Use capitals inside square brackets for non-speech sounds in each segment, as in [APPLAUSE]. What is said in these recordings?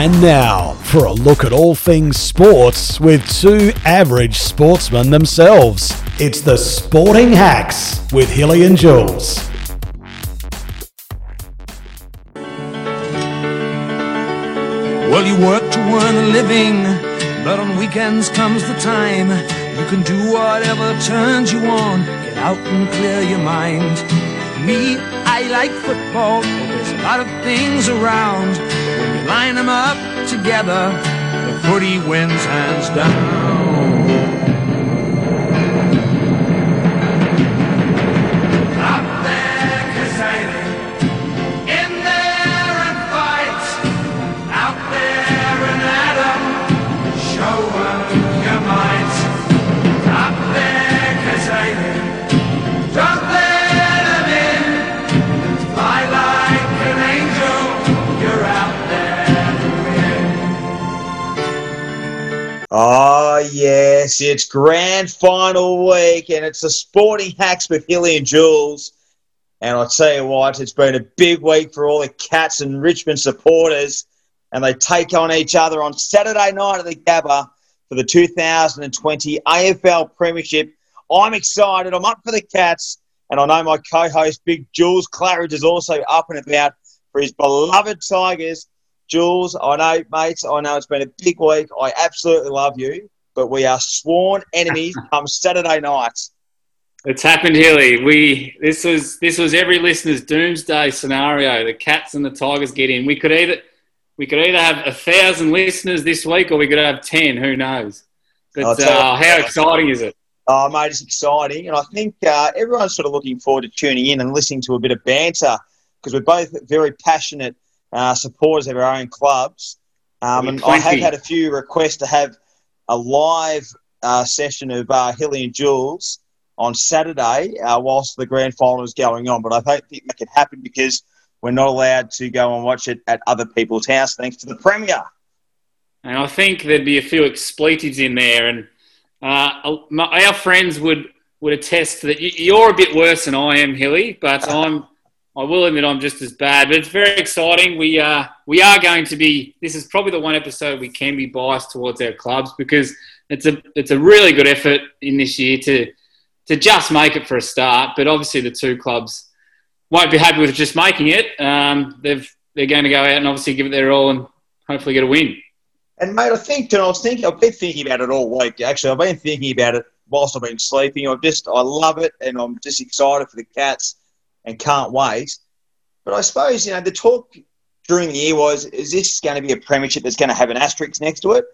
And now, for a look at all things sports with two average sportsmen themselves, it's the Sporting Hacks with Hilly and Jules. Well, you work to earn a living, but on weekends comes the time you can do whatever turns you on. Get out and clear your mind. Me, I like football, but there's a lot of things around. Line them up together, the footy wins hands down. Win. Oh, yes, it's grand final week and it's the Sporting Hacks with Hilly and Jules. And I'll tell you what, it's been a big week for all the Cats and Richmond supporters. And they take on each other on Saturday night at the Gabba for the 2020 AFL Premiership. I'm excited. I'm up for the Cats. And I know my co host, Big Jules Claridge, is also up and about for his beloved Tigers. Jules, I know, mates, I know it's been a big week. I absolutely love you, but we are sworn enemies [LAUGHS] come Saturday night. It's happened, Hilly. We this was this was every listener's doomsday scenario. The Cats and the Tigers get in. We could either we could either have a thousand listeners this week, or we could have ten. Who knows? But uh, how exciting is it? Oh, mate, it's exciting. And I think uh, everyone's sort of looking forward to tuning in and listening to a bit of banter because we're both very passionate uh, supporters of our own clubs. Um, and I have had a few requests to have a live uh, session of uh, Hilly and Jules on Saturday uh, whilst the grand final is going on. But I don't think that could happen because we're not allowed to go and watch it at other people's house thanks to the Premier. And I think there'd be a few expletives in there, and uh, my, our friends would would attest that you're a bit worse than I am, Hilly. But [LAUGHS] I'm I will admit I'm just as bad. But it's very exciting. We uh, we are going to be. This is probably the one episode we can be biased towards our clubs because it's a it's a really good effort in this year to to just make it for a start. But obviously the two clubs won't be happy with just making it. Um, they've they're going to go out and obviously give it their all and hopefully get a win. And mate, I think and I was thinking, I've been thinking about it all week. Actually, I've been thinking about it whilst I've been sleeping. I just, I love it, and I'm just excited for the Cats, and can't wait. But I suppose you know the talk during the year was, is this going to be a premiership that's going to have an asterisk next to it?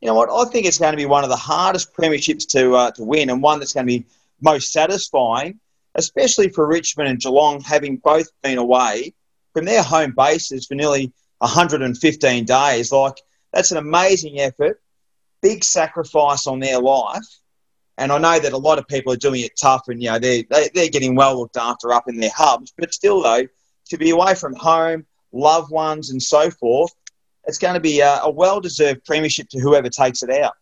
You know what? I think it's going to be one of the hardest premierships to uh, to win, and one that's going to be most satisfying, especially for Richmond and Geelong, having both been away from their home bases for nearly 115 days. Like that's an amazing effort, big sacrifice on their life. And I know that a lot of people are doing it tough and, you know, they're, they, they're getting well looked after up in their hubs. But still, though, to be away from home, loved ones, and so forth, it's going to be a, a well deserved premiership to whoever takes it out.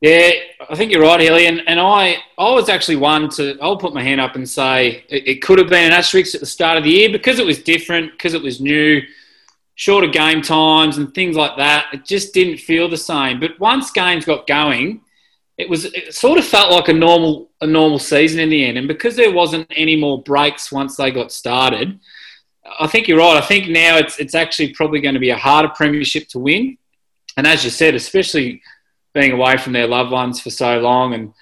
Yeah, I think you're right, Hilly. And, and I, I was actually one to, I'll put my hand up and say it, it could have been an asterisk at the start of the year because it was different, because it was new, shorter game times and things like that. It just didn't feel the same. But once games got going, it was it sort of felt like a normal a normal season in the end. And because there wasn't any more breaks once they got started, I think you're right. I think now it's it's actually probably going to be a harder premiership to win. And as you said, especially being away from their loved ones for so long. And,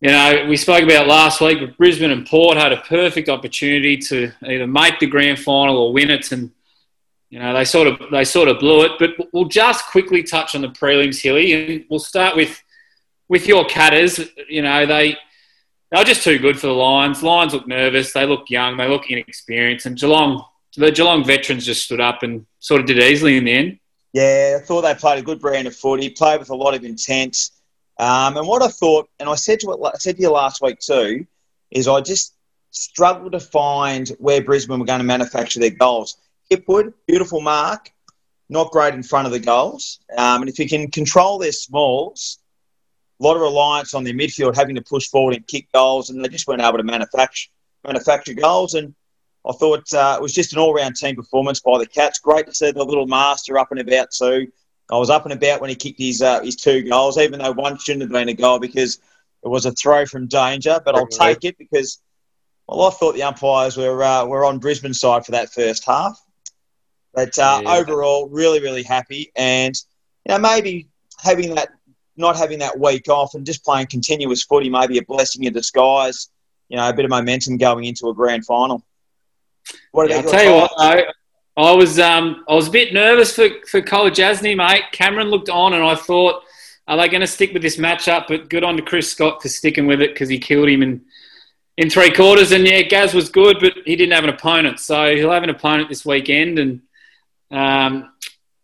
you know, we spoke about last week but Brisbane and Port had a perfect opportunity to either make the grand final or win it. And, you know, they sort of they sort of blew it. But we'll just quickly touch on the prelims, Hilly, and we'll start with with your Catters. You know, they they're just too good for the Lions. Lions look nervous. They look young. They look inexperienced. And Geelong, the Geelong veterans just stood up and sort of did easily in the end. Yeah, I thought they played a good brand of footy, played with a lot of intent. Um, and what I thought, and I said to I said to you last week too, is I just struggled to find where Brisbane were going to manufacture their goals. Hipwood, beautiful mark, not great in front of the goals. Um, and if you can control their smalls, a lot of reliance on their midfield having to push forward and kick goals, and they just weren't able to manufacture manufacture goals. And I thought uh, it was just an all-round team performance by the Cats. Great to see the little master up and about too. I was up and about when he kicked his uh, his two goals, even though one shouldn't have been a goal because it was a throw from danger. But I'll take it because well, I thought the umpires were uh, were on Brisbane side for that first half. But uh, yeah. overall, really, really happy, and you know maybe having that not having that week off and just playing continuous footy, maybe a blessing in disguise. You know, a bit of momentum going into a grand final. What yeah, I'll tell you what, I, I was um, I was a bit nervous for for Kolodjashnij, mate. Cameron looked on, and I thought, are they going to stick with this matchup? But good on to Chris Scott for sticking with it because he killed him in in three quarters. And yeah, Gaz was good, but he didn't have an opponent, so he'll have an opponent this weekend, and um,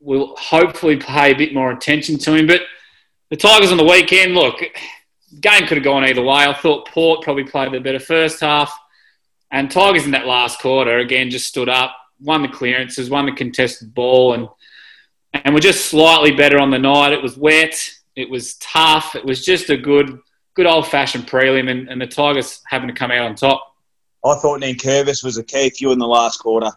we'll hopefully pay a bit more attention to him. But the Tigers on the weekend, look, game could have gone either way. I thought Port probably played the better first half, and Tigers in that last quarter again just stood up, won the clearances, won the contested ball, and and we're just slightly better on the night. It was wet, it was tough, it was just a good good old fashioned prelim, and, and the Tigers having to come out on top. I thought Nankervis was a key few in the last quarter,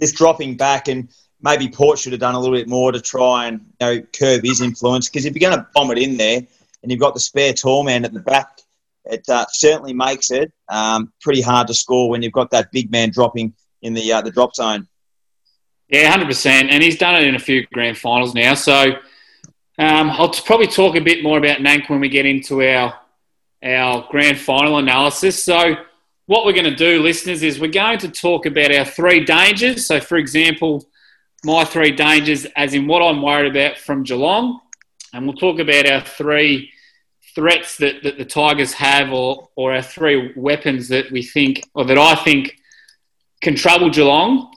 just dropping back and maybe Port should have done a little bit more to try and you know, curb his influence. Because if you're going to bomb it in there and you've got the spare tall man at the back, it uh, certainly makes it um, pretty hard to score when you've got that big man dropping in the uh, the drop zone. Yeah, hundred percent, and he's done it in a few grand finals now. So um, I'll probably talk a bit more about Nank when we get into our our grand final analysis. So what we're going to do, listeners, is we're going to talk about our three dangers. So, for example, my three dangers, as in what I'm worried about from Geelong, and we'll talk about our three threats that, that the Tigers have, or or our three weapons that we think, or that I think, can trouble Geelong.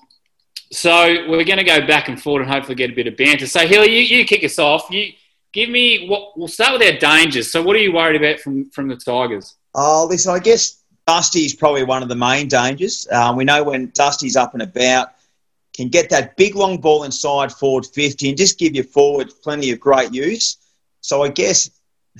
So we're going to go back and forth and hopefully get a bit of banter. So Hilly, you, you kick us off. You give me what we'll start with our dangers. So what are you worried about from from the Tigers? Oh, listen, I guess Dusty is probably one of the main dangers. Um, we know when Dusty's up and about can get that big long ball inside forward 50 and just give your forward plenty of great use. So I guess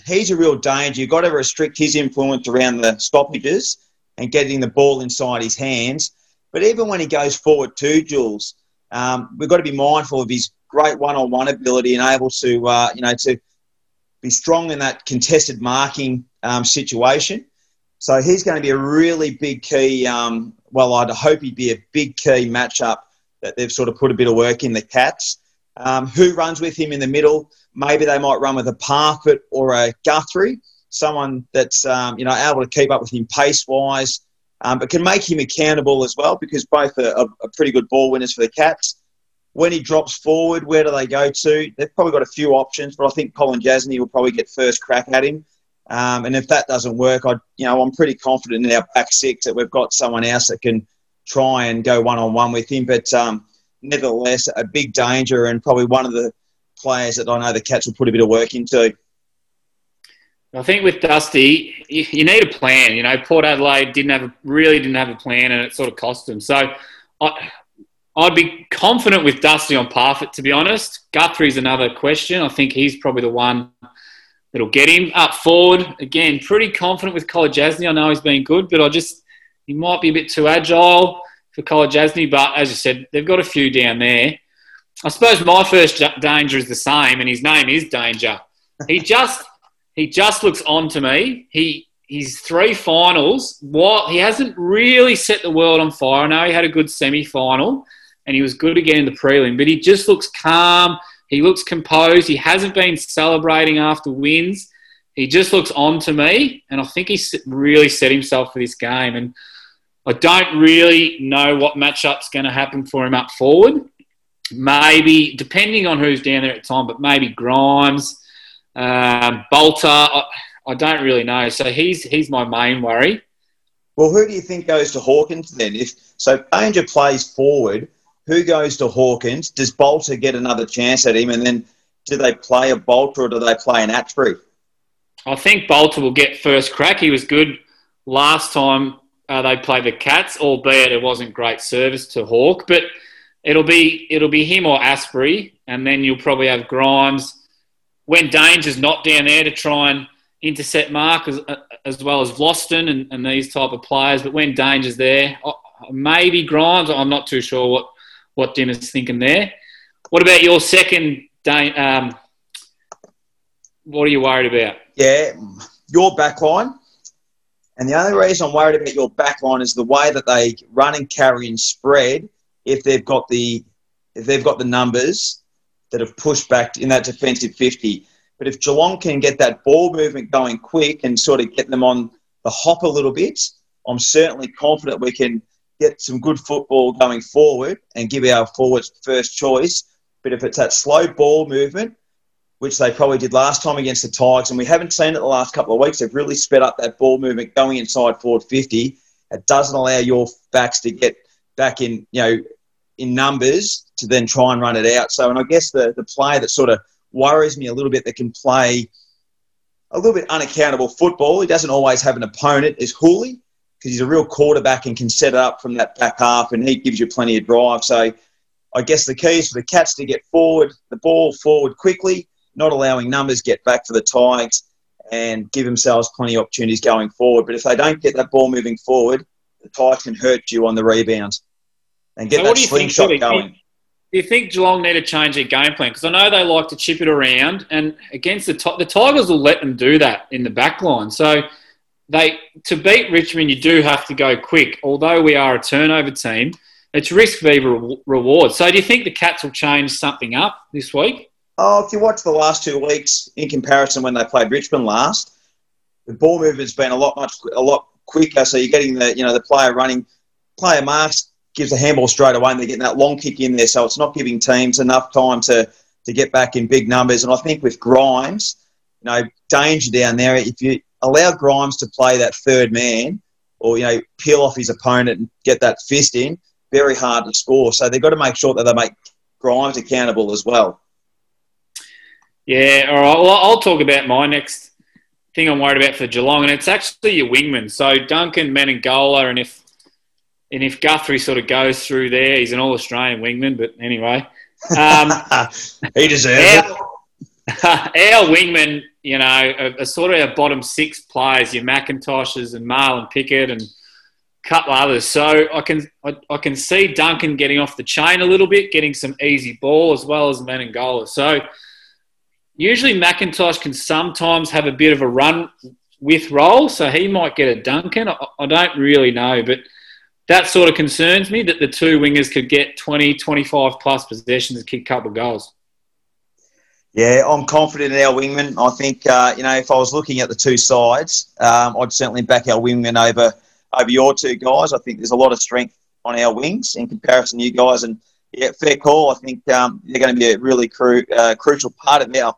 he's a real danger. You've got to restrict his influence around the stoppages and getting the ball inside his hands. But even when he goes forward to Jules, um, we've got to be mindful of his great one-on-one ability and able to, uh, you know, to be strong in that contested marking um, situation. So he's going to be a really big key. Um, well, I'd hope he'd be a big key matchup that they've sort of put a bit of work in the Cats. Um, who runs with him in the middle? Maybe they might run with a Parfitt or a Guthrie, someone that's um, you know able to keep up with him pace wise, um, but can make him accountable as well because both are, are, pretty good ball winners for the Cats. When he drops forward, where do they go to? They've probably got a few options, but I think Kolodjashnij will probably get first crack at him. Um, and if that doesn't work, I you know I'm pretty confident in our back six that we've got someone else that can try and go one on one with him. But um, nevertheless, a big danger and probably one of the players that I know the Cats will put a bit of work into. I think with Dusty, you, need a plan. You know, Port Adelaide didn't have a, really didn't have a plan, and it sort of cost them. So, I, I'd be confident with Dusty on Parfitt. To be honest, Guthrie's another question. I think he's probably the one that'll get him up forward. Again, pretty confident with Kolodjashnij. I know he's been good, but I just he might be a bit too agile for Kolodjashnij, but as I said, they've got a few down there. I suppose my first danger is the same, and his name is Danger. He [LAUGHS] just he just looks on to me. He he's three finals. What he hasn't really set the world on fire. I know he had a good semi final, and he was good again in the prelim, but he just looks calm. He looks composed. He hasn't been celebrating after wins. He just looks on to me, and I think he's really set himself for this game. And I don't really know what matchup's going to happen for him up forward. Maybe, depending on who's down there at the time, but maybe Grimes, um, Balta. I, I don't really know. So he's he's my main worry. Well, who do you think goes to Hawkins then? If so, Danger plays forward. Who goes to Hawkins? Does Balta get another chance at him? And then do they play a Balta or do they play an Astbury? I think Balta will get first crack. He was good last time uh, they play the Cats, albeit it wasn't great service to Hawk. But it'll be it'll be him or Astbury, and then you'll probably have Grimes when Danger's not down there to try and intercept Mark as, as well as Vlastuin and, and, these type of players. But when Danger's there, maybe Grimes. I'm not too sure what what Dimma's thinking there. What about your second? Um, what are you worried about? Yeah, your back line. And the only reason I'm worried about your back line is the way that they run and carry and spread. If they've got the if they've got the numbers that have pushed back in that defensive 50. But if Geelong can get that ball movement going quick and sort of get them on the hop a little bit, I'm certainly confident we can get some good football going forward and give our forwards first choice. But if it's that slow ball movement, which they probably did last time against the Tigers, and we haven't seen it the last couple of weeks, they've really sped up that ball movement going inside forward 50. It doesn't allow your backs to get back in, you know, in numbers to then try and run it out. So, and I guess the, the player that sort of worries me a little bit that can play a little bit unaccountable football. He doesn't always have an opponent. Is Houli because he's a real quarterback and can set it up from that back half, and he gives you plenty of drive. So I guess the key is for the Cats to get forward, the ball forward quickly, not allowing numbers get back for the Tigers, and give themselves plenty of opportunities going forward. But if they don't get that ball moving forward, the Tigers can hurt you on the rebounds and get so that slingshot going do you think Geelong need to change their game plan? Because I know they like to chip it around, and against the the Tigers will let them do that in the back line. So they to beat Richmond, you do have to go quick. Although we are a turnover team, it's risk v reward. So do you think the Cats will change something up this week? Oh, if you watch the last two weeks in comparison when they played Richmond last, the ball movement's been a lot much a lot quicker. So you're getting the you know the player running, player marks gives a handball straight away and they're getting that long kick in there. So it's not giving teams enough time to, to get back in big numbers. And I think with Grimes, you know, danger down there. If you allow Grimes to play that third man or, you know, peel off his opponent and get that fist in, very hard to score. So they've got to make sure that they make Grimes accountable as well. Yeah, all right. Well, I'll talk about my next thing I'm worried about for Geelong, and it's actually your wingman. So Duncan Menegola, and if and if Guthrie sort of goes through there, he's an All Australian wingman. But anyway, um, [LAUGHS] he deserves our, it. [LAUGHS] our wingmen, you know, are, are, sort of our bottom six players: your McIntoshes and Marlon Pickett and a couple others. So I can I, I, can see Duncan getting off the chain a little bit, getting some easy ball as well as Menegola. So usually McIntosh can sometimes have a bit of a run with roll, so he might get a Duncan. I, I don't really know, but that sort of concerns me that the two wingers could get 20, 25 plus possessions and kick a couple of goals. Yeah, I'm confident in our wingmen. I think, uh, you know, if I was looking at the two sides, um, I'd certainly back our wingmen over over your two guys. I think there's a lot of strength on our wings in comparison to you guys. And, yeah, fair call. I think um, they're going to be a really cru- uh, crucial part of our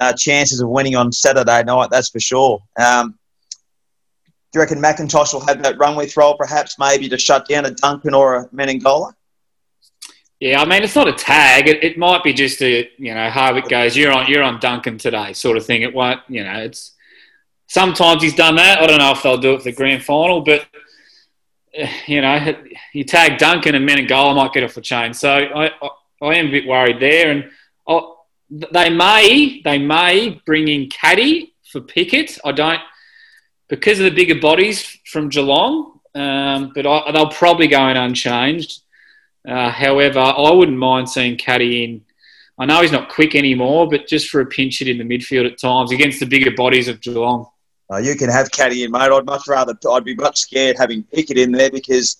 uh, chances of winning on Saturday night, that's for sure. Um, do you reckon McIntosh will have that run with role, perhaps maybe to shut down a Duncan or a Menegola? Yeah, I mean it's not a tag. It, it might be just a you know it goes. You're on you're on Duncan today, sort of thing. It won't you know it's sometimes he's done that. I don't know if they'll do it for the grand final, but eh, you know you tag Duncan and Menegola might get off the chain. So I, I, I am a bit worried there, and I'll, they may they may bring in Caddy for Pickett. I don't because of the bigger bodies from Geelong, um, but I, they'll probably go in unchanged. Uh, however, I wouldn't mind seeing Caddy in. I know he's not quick anymore, but just for a pinch hit in the midfield at times against the bigger bodies of Geelong. Uh, you can have Caddy in, mate. I'd much rather, I'd be much scared having Pickett in there because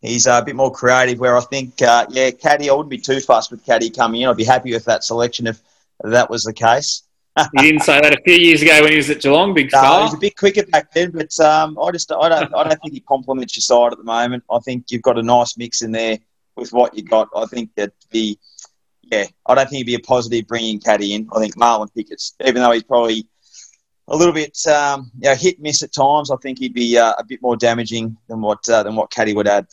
he's a bit more creative. Where I think, uh, yeah, Caddy, I wouldn't be too fast with Caddy coming in. I'd be happy with that selection if that was the case [LAUGHS] you didn't say that a few years ago when he was at Geelong, big no, he was a bit quicker back then, but um, I just I don't I don't think he complements your side at the moment. I think you've got a nice mix in there with what you got. I think that the yeah, I don't think it'd be a positive bringing Caddy in. I think Marlon Pickett's, even though he's probably a little bit um, you know, hit miss at times, I think he'd be uh, a bit more damaging than what uh, than what Caddy would add.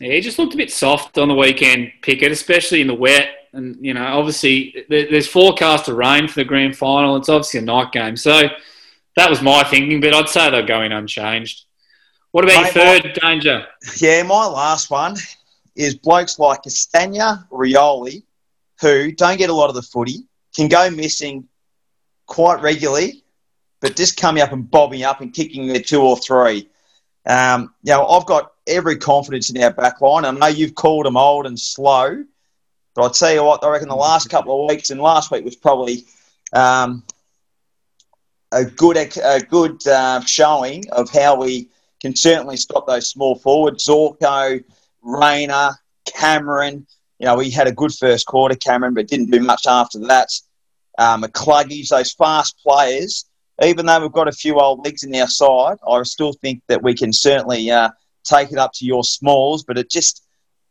Yeah, he just looked a bit soft on the weekend, Pickett, especially in the wet. And, you know, obviously there's forecast of rain for the grand final. It's obviously a night game. So that was my thinking, but I'd say they're going unchanged. What about Mate, your third my, danger? Yeah, my last one is blokes like Castagna, Rioli, who don't get a lot of the footy, can go missing quite regularly, but just coming up and bobbing up and kicking their two or three. Um, you know, I've got every confidence in our back line. I know you've called them old and slow, but I'll tell you what, I reckon the last couple of weeks, and last week was probably um, a good a good uh, showing of how we can certainly stop those small forwards. Zorko, Rayner, Cameron. You know, we had a good first quarter, Cameron, but didn't do much after that. Um, McCluggages, those fast players. Even though we've got a few old legs in our side, I still think that we can certainly uh, take it up to your smalls. But it just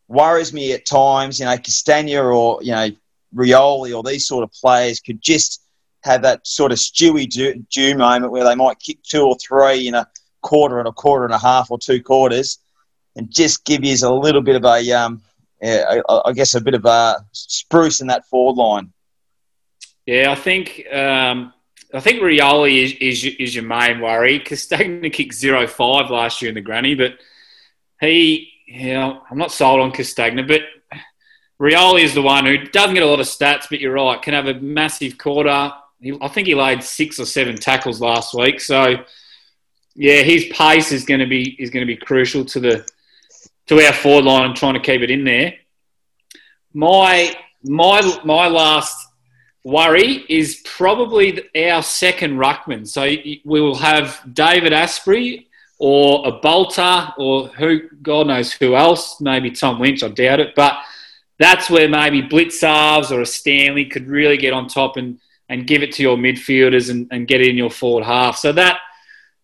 worries me at times. You know, Castagna or you know Rioli or these sort of players could just have that sort of Stewie Dew moment where they might kick two or three in a quarter and a quarter and a half or two quarters, and just give you a little bit of a, um, yeah, I, guess, a bit of a spruce in that forward line. Yeah, I think um, I think Rioli is, is, is your main worry. Castagna kicked zero five last year in the granny, but he, you know, I'm not sold on Castagna, but Rioli is the one who doesn't get a lot of stats, but you're right, can have a massive quarter, he, I think he laid six or seven tackles last week. So, yeah, his pace is going to be is going to be crucial to the to our forward line and trying to keep it in there. My my my last worry is probably our second ruckman. So we will have David Astbury or a Balta or who God knows who else, maybe Tom Lynch. I doubt it, but that's where maybe Blicavs or a Stanley could really get on top and and give it to your midfielders and, and get it in your forward half. So that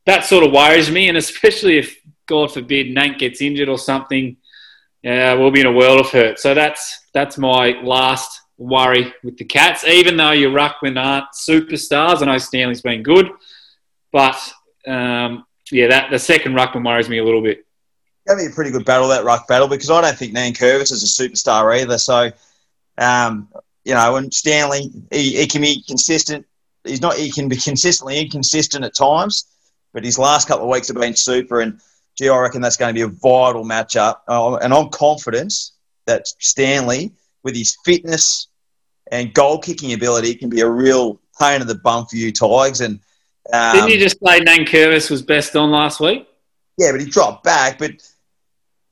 that sort of worries me, and especially if God forbid Nank gets injured or something, yeah, we'll be in a world of hurt. So that's that's my last worry with the Cats. Even though your ruckmen aren't superstars, I know Stanley's been good, but um, yeah, that the second ruckman worries me a little bit. That'd be a pretty good battle, that ruck battle, because I don't think Nankervis is a superstar either. So um, you know, and Stanley, he, he can be consistent. He's not. He can be consistently inconsistent at times, but his last couple of weeks have been super. And gee, I reckon that's going to be a vital matchup. Uh, and I'm confident that Stanley, with his fitness and goal kicking ability, can be a real pain in the bum for you Tigers. And um, didn't you just say Nankervis was best on last week? Yeah, but he dropped back. But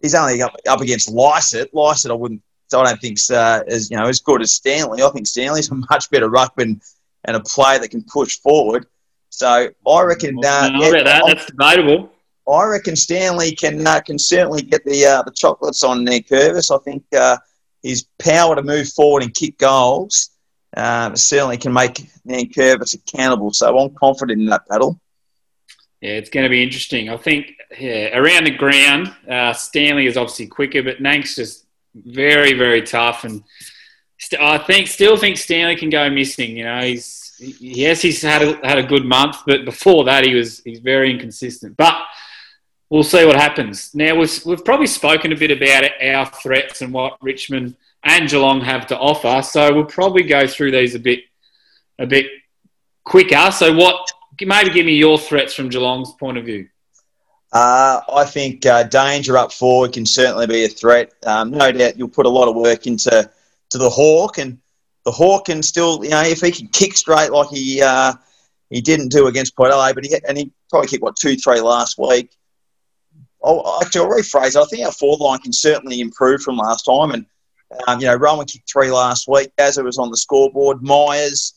he's only up, up against Lycett. Lycett, I wouldn't I don't think uh, as you know as good as Stanley. I think Stanley's a much better ruckman and a player that can push forward. So I reckon. Uh, no, yeah, that. That's debatable. I reckon Stanley can uh, can certainly get the uh, the chocolates on Nankervis. I think uh, his power to move forward and kick goals um, certainly can make Nankervis accountable. So I'm confident in that battle. Yeah, it's going to be interesting. I think yeah, around the ground, uh, Stanley is obviously quicker, but Nank's just very, very tough. And st- I think, still think Stanley can go missing. You know, he's yes, he's had a, had a good month, but before that, he was he's very inconsistent. But we'll see what happens. Now we've we've probably spoken a bit about our threats and what Richmond and Geelong have to offer. So we'll probably go through these a bit a bit quicker. So what? Maybe give me your threats from Geelong's point of view. Uh, I think uh, danger up forward can certainly be a threat. Um, no doubt you'll put a lot of work into to the Hawk, and the Hawk can still, you know, if he can kick straight like he uh, he didn't do against Port Adelaide, but he and he probably kicked what two, three last week. Oh, actually, I'll rephrase. I think our forward line can certainly improve from last time, and um, you know, Rohan kicked three last week. Gazza was on the scoreboard. Miers.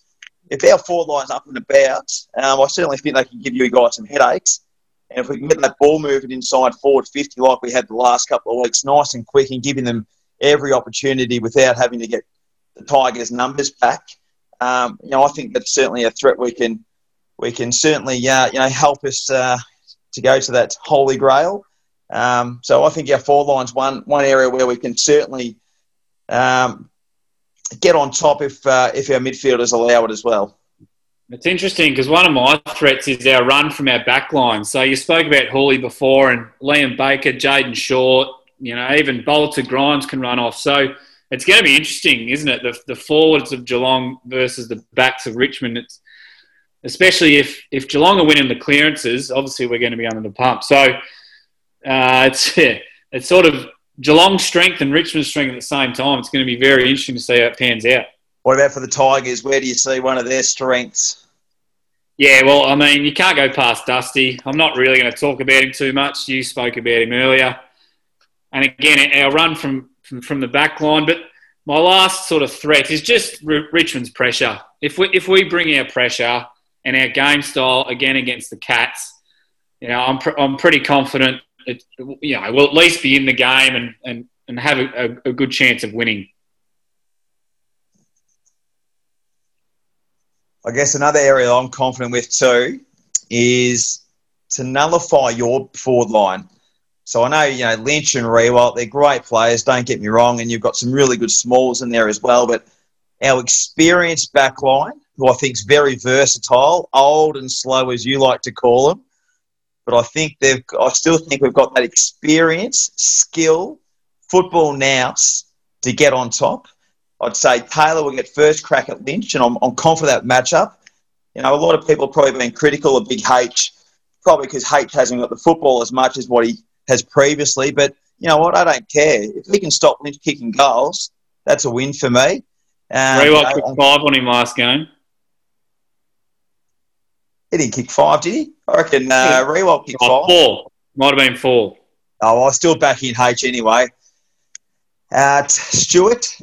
If our forward line's up and about, um, I certainly think they can give you guys some headaches. And if we can get that ball moving inside forward 50 like we had the last couple of weeks, nice and quick and giving them every opportunity without having to get the Tigers' numbers back, um, you know, I think that's certainly a threat we can we can certainly uh, you know help us uh, to go to that holy grail. Um, so I think our four lines one one area where we can certainly um, get on top if uh, if our midfielders allow it as well. It's interesting because one of my threats is our run from our back line. So you spoke about Houli before and Liam Baker, Jayden Short, you know, even Balta Grimes can run off. So it's going to be interesting, isn't it? The, the forwards of Geelong versus the backs of Richmond. It's, especially if, if Geelong are winning the clearances, obviously we're going to be under the pump. So uh, it's, yeah, [LAUGHS] it's sort of Geelong strength and Richmond strength at the same time. It's going to be very interesting to see how it pans out. What about for the Tigers? Where do you see one of their strengths? Yeah, well, I mean, you can't go past Dusty. I'm not really going to talk about him too much. You spoke about him earlier. and again our run from from, from the back line. But my last sort of threat is just R- Richmond's pressure. If we if we bring our pressure and our game style again against the Cats, you know, I'm pr- I'm pretty confident. It, you know, we'll at least be in the game and and, and have a, a, a good chance of winning. I guess another area I'm confident with too is to nullify your forward line. So I know, you know, Lynch and Riewoldt, they're great players, don't get me wrong, and you've got some really good smalls in there as well. But our experienced back line, who I think is very versatile, old and slow as you like to call them, but I think they've I still think we've got that experience, skill, football nous to get on top. I'd say Taylor will get first crack at Lynch, and I'm, I'm confident that matchup. You know, a lot of people have probably been critical of Big H, probably because H hasn't got the football as much as what he has previously. But you know what? I don't care. If we can stop Lynch kicking goals, that's a win for me. Um, you know, five on him last game. He didn't kick five, did he? I reckon uh, Riewoldt kicked oh, five. Four. Might have been four. Oh, I still back in H anyway. Uh, Stewart,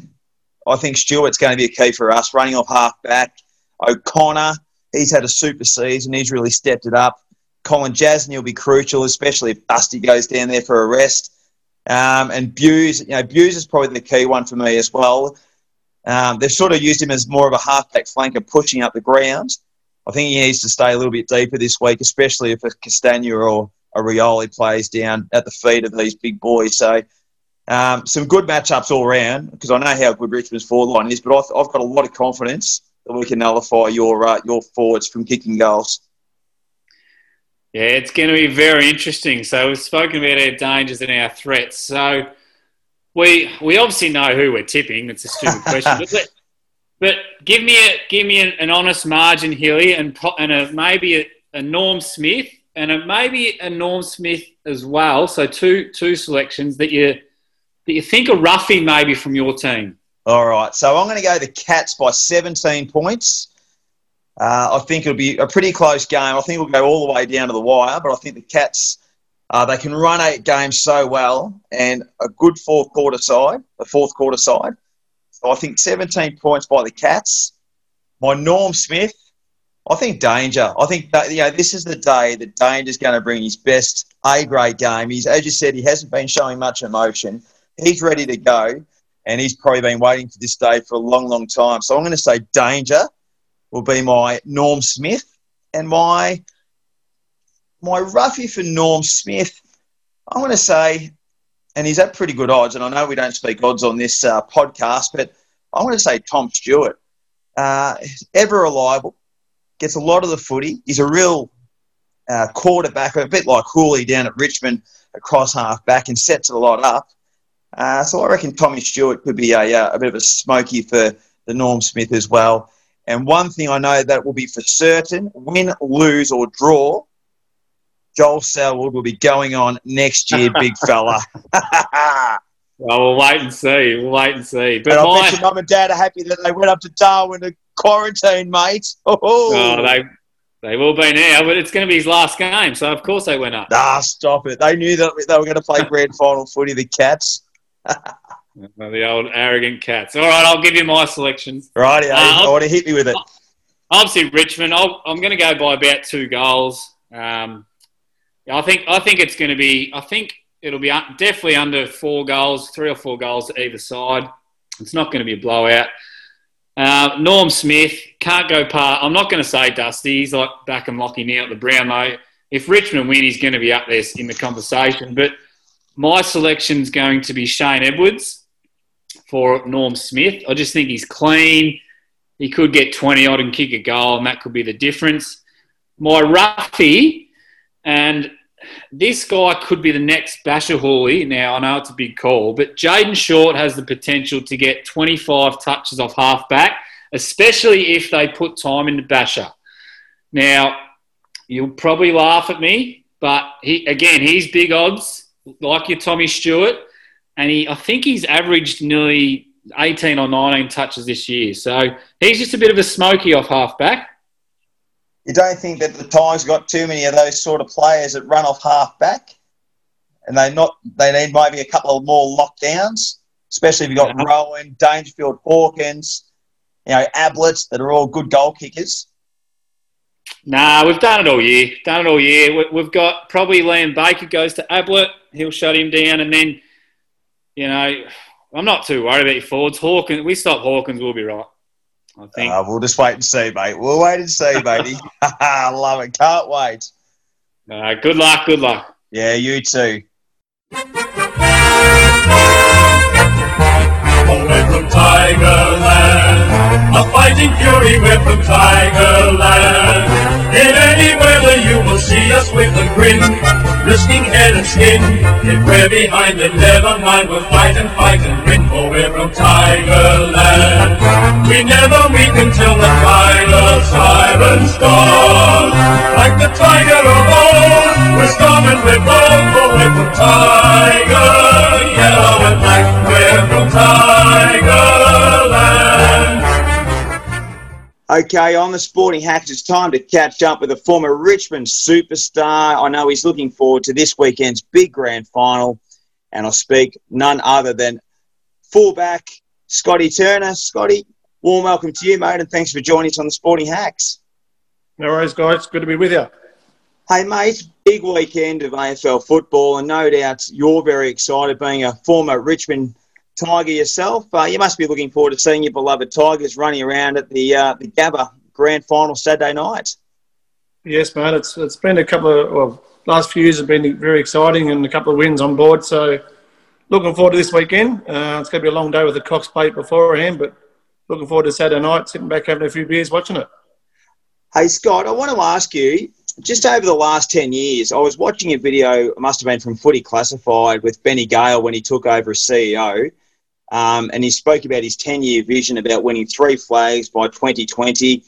I think Stewart's going to be a key for us, running off half back. O'Connor, he's had a super season. He's really stepped it up. Kolodjashnij will be crucial, especially if Dusty goes down there for a rest. Um, and Bews, you know, Bews is probably the key one for me as well. Um, they've sort of used him as more of a halfback flanker pushing up the ground. I think he needs to stay a little bit deeper this week, especially if a Castagna or a Rioli plays down at the feet of these big boys. So um, some good matchups all around because I know how good Richmond's forward line is, but I've, I've got a lot of confidence that we can nullify your uh, your forwards from kicking goals. Yeah, it's going to be very interesting. So we've spoken about our dangers and our threats. So we we obviously know who we're tipping. It's a stupid question, but, [LAUGHS] but, give me a give me an, an honest margin, Hilly, and and a, maybe a, a Norm Smith and a, maybe a Norm Smith as well. So two two selections that you that you think are roughing maybe from your team? All right. So I'm going to go the Cats by 17 points. Uh, I think it'll be a pretty close game. I think we'll go all the way down to the wire, but I think the Cats, uh, they can run eight games so well and a good fourth quarter side, a fourth quarter side. I think 17 points by the Cats. My Norm Smith, I think danger. I think that, you know, this is the day that Danger's going to bring his best A grade game. He's, as you said, he hasn't been showing much emotion he's ready to go, and he's probably been waiting for this day for a long, long time. So I'm going to say danger will be my Norm Smith, and my my roughie for Norm Smith. I'm going to say, and he's at pretty good odds. And I know we don't speak odds on this uh, podcast, but I want to say Tom Stewart. Uh, ever reliable, gets a lot of the footy. He's a real uh, quarterback, a bit like Houli down at Richmond across half back, and sets it a lot up. Uh, so I reckon Tommy Stewart could be a, uh, a bit of a smoky for the Norm Smith as well. And one thing I know that will be for certain win, lose, or draw, Joel Selwood will be going on next year, big [LAUGHS] fella. well, [LAUGHS] we'll wait and see. We'll wait and see. But and I bet your mum and dad are happy that they went up to Darwin to quarantine, mate. [LAUGHS] Oh, oh they they will be now, but it's going to be his last game, so of course they went up. Ah, stop it! They knew that they were going to play grand final footy. The Cats. the old arrogant cats. All right, I'll give you my selection. Right, uh, I want to hit me with it. Obviously, Richmond. i am going to go by about two goals. Um, I think I think it's going to be. I think it'll be definitely under four goals, three or four goals either side. It's not going to be a blowout. Uh, Norm Smith can't go past. I'm not going to say Dusty. He's like back and locking now at the Brownlow. If Richmond win, he's going to be up there in the conversation. But my selection is going to be Shane Edwards for Norm Smith. I just think he's clean. He could get 20 odd and kick a goal, and that could be the difference. My roughie, and this guy could be the next Bachar Houli. Now, I know it's a big call, but Jayden Short has the potential to get 25 touches off halfback, especially if they put time into Bachar. Now, you'll probably laugh at me, but he again, he's big odds like your Tommy Stewart, and he I think he's averaged nearly 18 or 19 touches this year. So he's just a bit of a smoky off halfback. You don't think that the Tigers got too many of those sort of players that run off half back, and they not they need maybe a couple of more lockdowns, especially if you've got Yeah. Rohan, Dangerfield, Hawkins, you know, Ablett that are all good goal kickers. Nah, we've done it all year. Done it all year. We- We've got probably Liam Baker goes to Ablett. He'll shut him down, and then you know, I'm not too worried about your forwards. Hawkins, we stop Hawkins, we'll be right. I think. Uh, we'll just wait and see, mate. We'll wait and see, matey. [LAUGHS] [LAUGHS] I love it. Can't wait. Uh, good luck. Good luck. Yeah, you too. We're from Tigerland, a fighting fury, we're from Tigerland. In any weather you will see us with a grin, risking head and skin. If we're behind then never mind, we'll fight and fight and win, for we're from Tigerland. We never weaken till the final siren's gone. Like the tiger of old, we're strong and we're bold, for we're from Tiger, yellow and black, we're from Tigerland. Okay, on the Sporting Hacks, it's time to catch up with a former Richmond superstar. I know he's looking forward to this weekend's big grand final, and I'll speak none other than fullback Scotty Turner. Scotty, warm welcome to you, mate, and thanks for joining us on the Sporting Hacks. No worries, guys. Good to be with you. Hey, mate, big weekend of AFL football, and no doubt you're very excited being a former Richmond Tiger yourself. Uh, you must be looking forward to seeing your beloved Tigers running around at the uh, the Gabba Grand Final Saturday night. Yes, mate. It's it's been a couple of well, last few years have been very exciting and a couple of wins on board. So looking forward to this weekend. Uh, it's going to be a long day with the Cox Plate beforehand, but looking forward to Saturday night, sitting back having a few beers, watching it. Hey, Scott, I want to ask you just over the last 10 years, I was watching a video, it must have been from Footy Classified with Benny Gale when he took over as CEO. Um, and he spoke about his 10 year vision about winning three flags by 2020,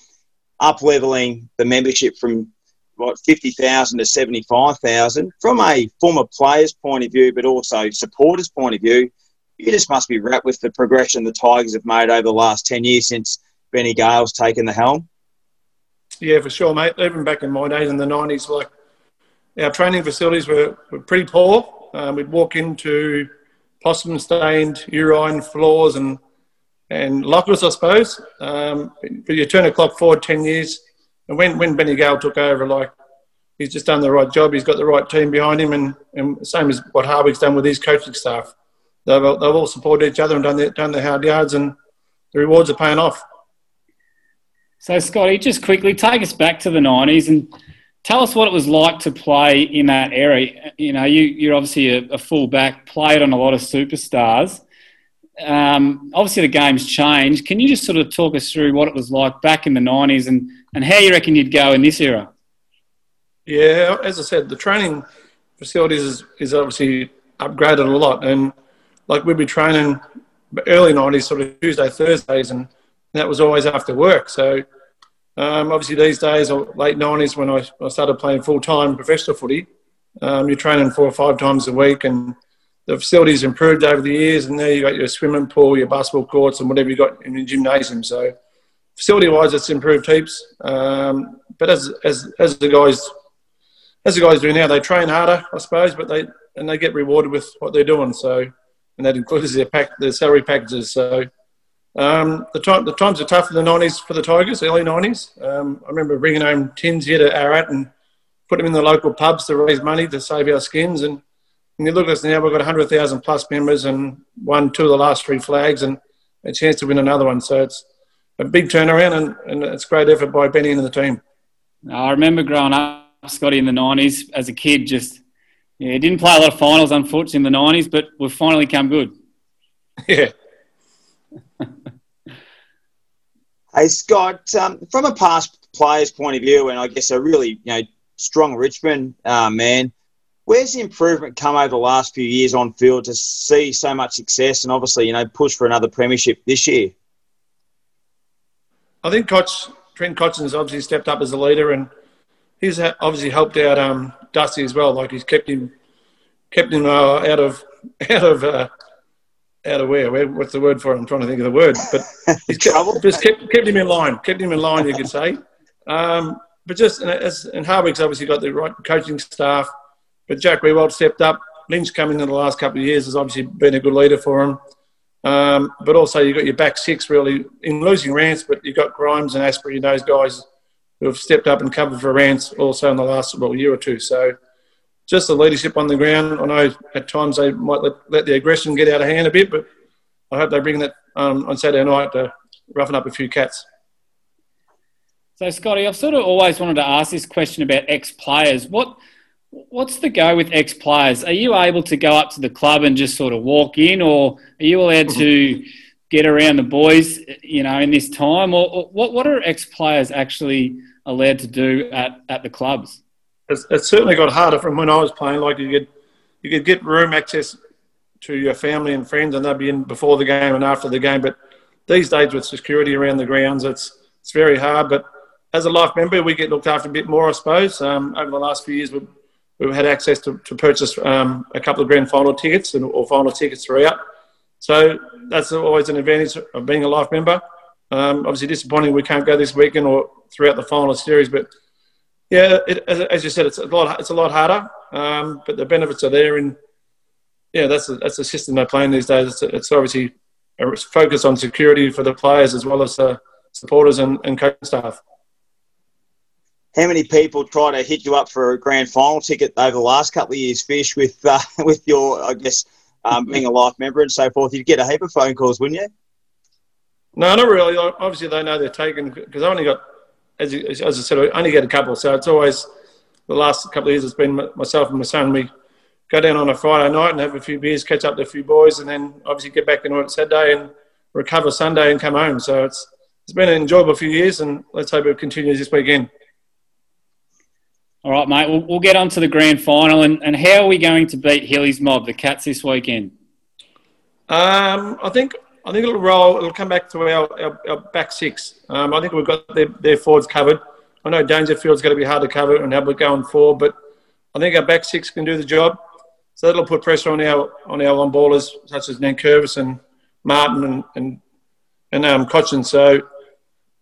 up leveling the membership from what 50,000 to 75,000. From a former player's point of view, but also supporters' point of view, you just must be wrapped with the progression the Tigers have made over the last 10 years since Benny Gale's taken the helm. Yeah, for sure, mate. Even back in my days in the nineties, like our training facilities were, were pretty poor. Um, we'd walk into possum stained urine floors and and lockers, I suppose. Um, but you turn the clock forward ten years, and when when Benny Gale took over, like he's just done the right job. He's got the right team behind him, and, and same as what Hardwick's done with his coaching staff. They've, all- they've all supported each other and done their, done their hard yards, and the rewards are paying off. So, Scotty, just quickly take us back to the 90s and tell us what it was like to play in that era. You know, you, you're obviously a, a fullback, played on a lot of superstars. Um, obviously, the game's changed. Can you just sort of talk us through what it was like back in the 90s and, and how you reckon you'd go in this era? Yeah, as I said, the training facilities is, is obviously upgraded a lot, and like we'd be training early nineties, sort of Tuesday, Thursdays, and that was always after work. So um, obviously these days, or late nineties, when I, I started playing full time professional footy, um, you're training four or five times a week, and the facilities improved over the years, and now you've got your swimming pool, your basketball courts, and whatever you've got in your gymnasium. So facility wise, it's improved heaps. Um, but as as as the guys as the guys do now, they train harder, I suppose, but they and they get rewarded with what they're doing. So, and that includes their pack, their salary packages. So, um, the time the times are tough in the nineties for the Tigers, early nineties. Um, I remember bringing home tins here to Ararat and put them in the local pubs to raise money to save our skins. And, and you look at us now, we've got hundred thousand plus members and won two of the last three flags and a chance to win another one. So it's a big turnaround and, and it's great effort by Benny and the team. I remember growing up, Scotty, in the 90s as a kid, just, yeah, didn't play a lot of finals, unfortunately, in the 90s, but we've finally come good. [LAUGHS] Yeah. Hey Scott, um, from a past player's point of view, and I guess a really you know strong Richmond uh, man, where's the improvement come over the last few years on field to see so much success and obviously you know push for another premiership this year? I think Cotch, Trent Cotchin has obviously stepped up as a leader, and he's obviously helped out um, Dusty as well. Like he's kept him, kept him uh, out of [LAUGHS] out of uh, out of where? where? What's the word for it? I'm trying to think of the word, but [LAUGHS] he's kept, Trouble? just kept, kept him in line. Kept him in line, you could say. Um, but just and as and Hardwick's obviously got the right coaching staff, but Jack Riewoldt stepped up. Lynch coming in the last couple of years has obviously been a good leader for him. Um, but also you've got your back six really in losing Rance, but you've got Grimes and Astbury and those guys who have stepped up and covered for Rance also in the last well, year or two. So just the leadership on the ground. I know at times they might let, let the aggression get out of hand a bit, but I hope they bring that um, on Saturday night to roughen up a few cats. So, Scotty, I've sort of always wanted to ask this question about ex players. What What's the go with ex players? Are you able to go up to the club and just sort of walk in, or are you allowed to get around the boys, you know, in this time? Or, or what, what are ex players actually allowed to do at, at the clubs? It's, it's, certainly got harder from when I was playing. Like you could, you could get room access to your family and friends, and they'd be in before the game and after the game. But these days, with security around the grounds, it's it's very hard. But as a life member, we get looked after a bit more, I suppose. Um, over the last few years, we've we've had access to, to purchase um, a couple of grand final tickets and, or final tickets throughout. So that's always an advantage of being a life member. Um, obviously, disappointing we can't go this weekend or throughout the final series, but yeah, it, as, you said, it's a lot. It's a lot harder, um, but the benefits are there. And yeah, that's a, that's the system they're playing these days. It's, it's obviously a focus on security for the players as well as the supporters and, and coaching staff how many people try to hit you up for a grand final ticket over the last couple of years, Fish, with uh, [LAUGHS] with your, I guess, um, being a life member and so forth? You'd get a heap of phone calls, wouldn't you? No, not really. Obviously, they know they're taken because I only got, as, as I said, I only get a couple. So it's always the last couple of years. It's been myself and my son. We go down on a Friday night and have a few beers, catch up to a few boys, and then obviously get back into it Saturday and recover Sunday and come home. So it's it's been an enjoyable few years, and let's hope it continues this weekend. All right, mate. We'll, we'll get on to the grand final. And, and how are we going to beat Hilly's mob, the Cats, this weekend? Um, I think I think it'll roll. It'll come back to our, our, our back six. Um, I think we've got their, their forwards covered. I know Dangerfield's going to be hard to cover and have it going forward, but I think our back six can do the job. So that'll put pressure on our on our on ballers such as Nankervis and Martin and and, and um, Cotchin. So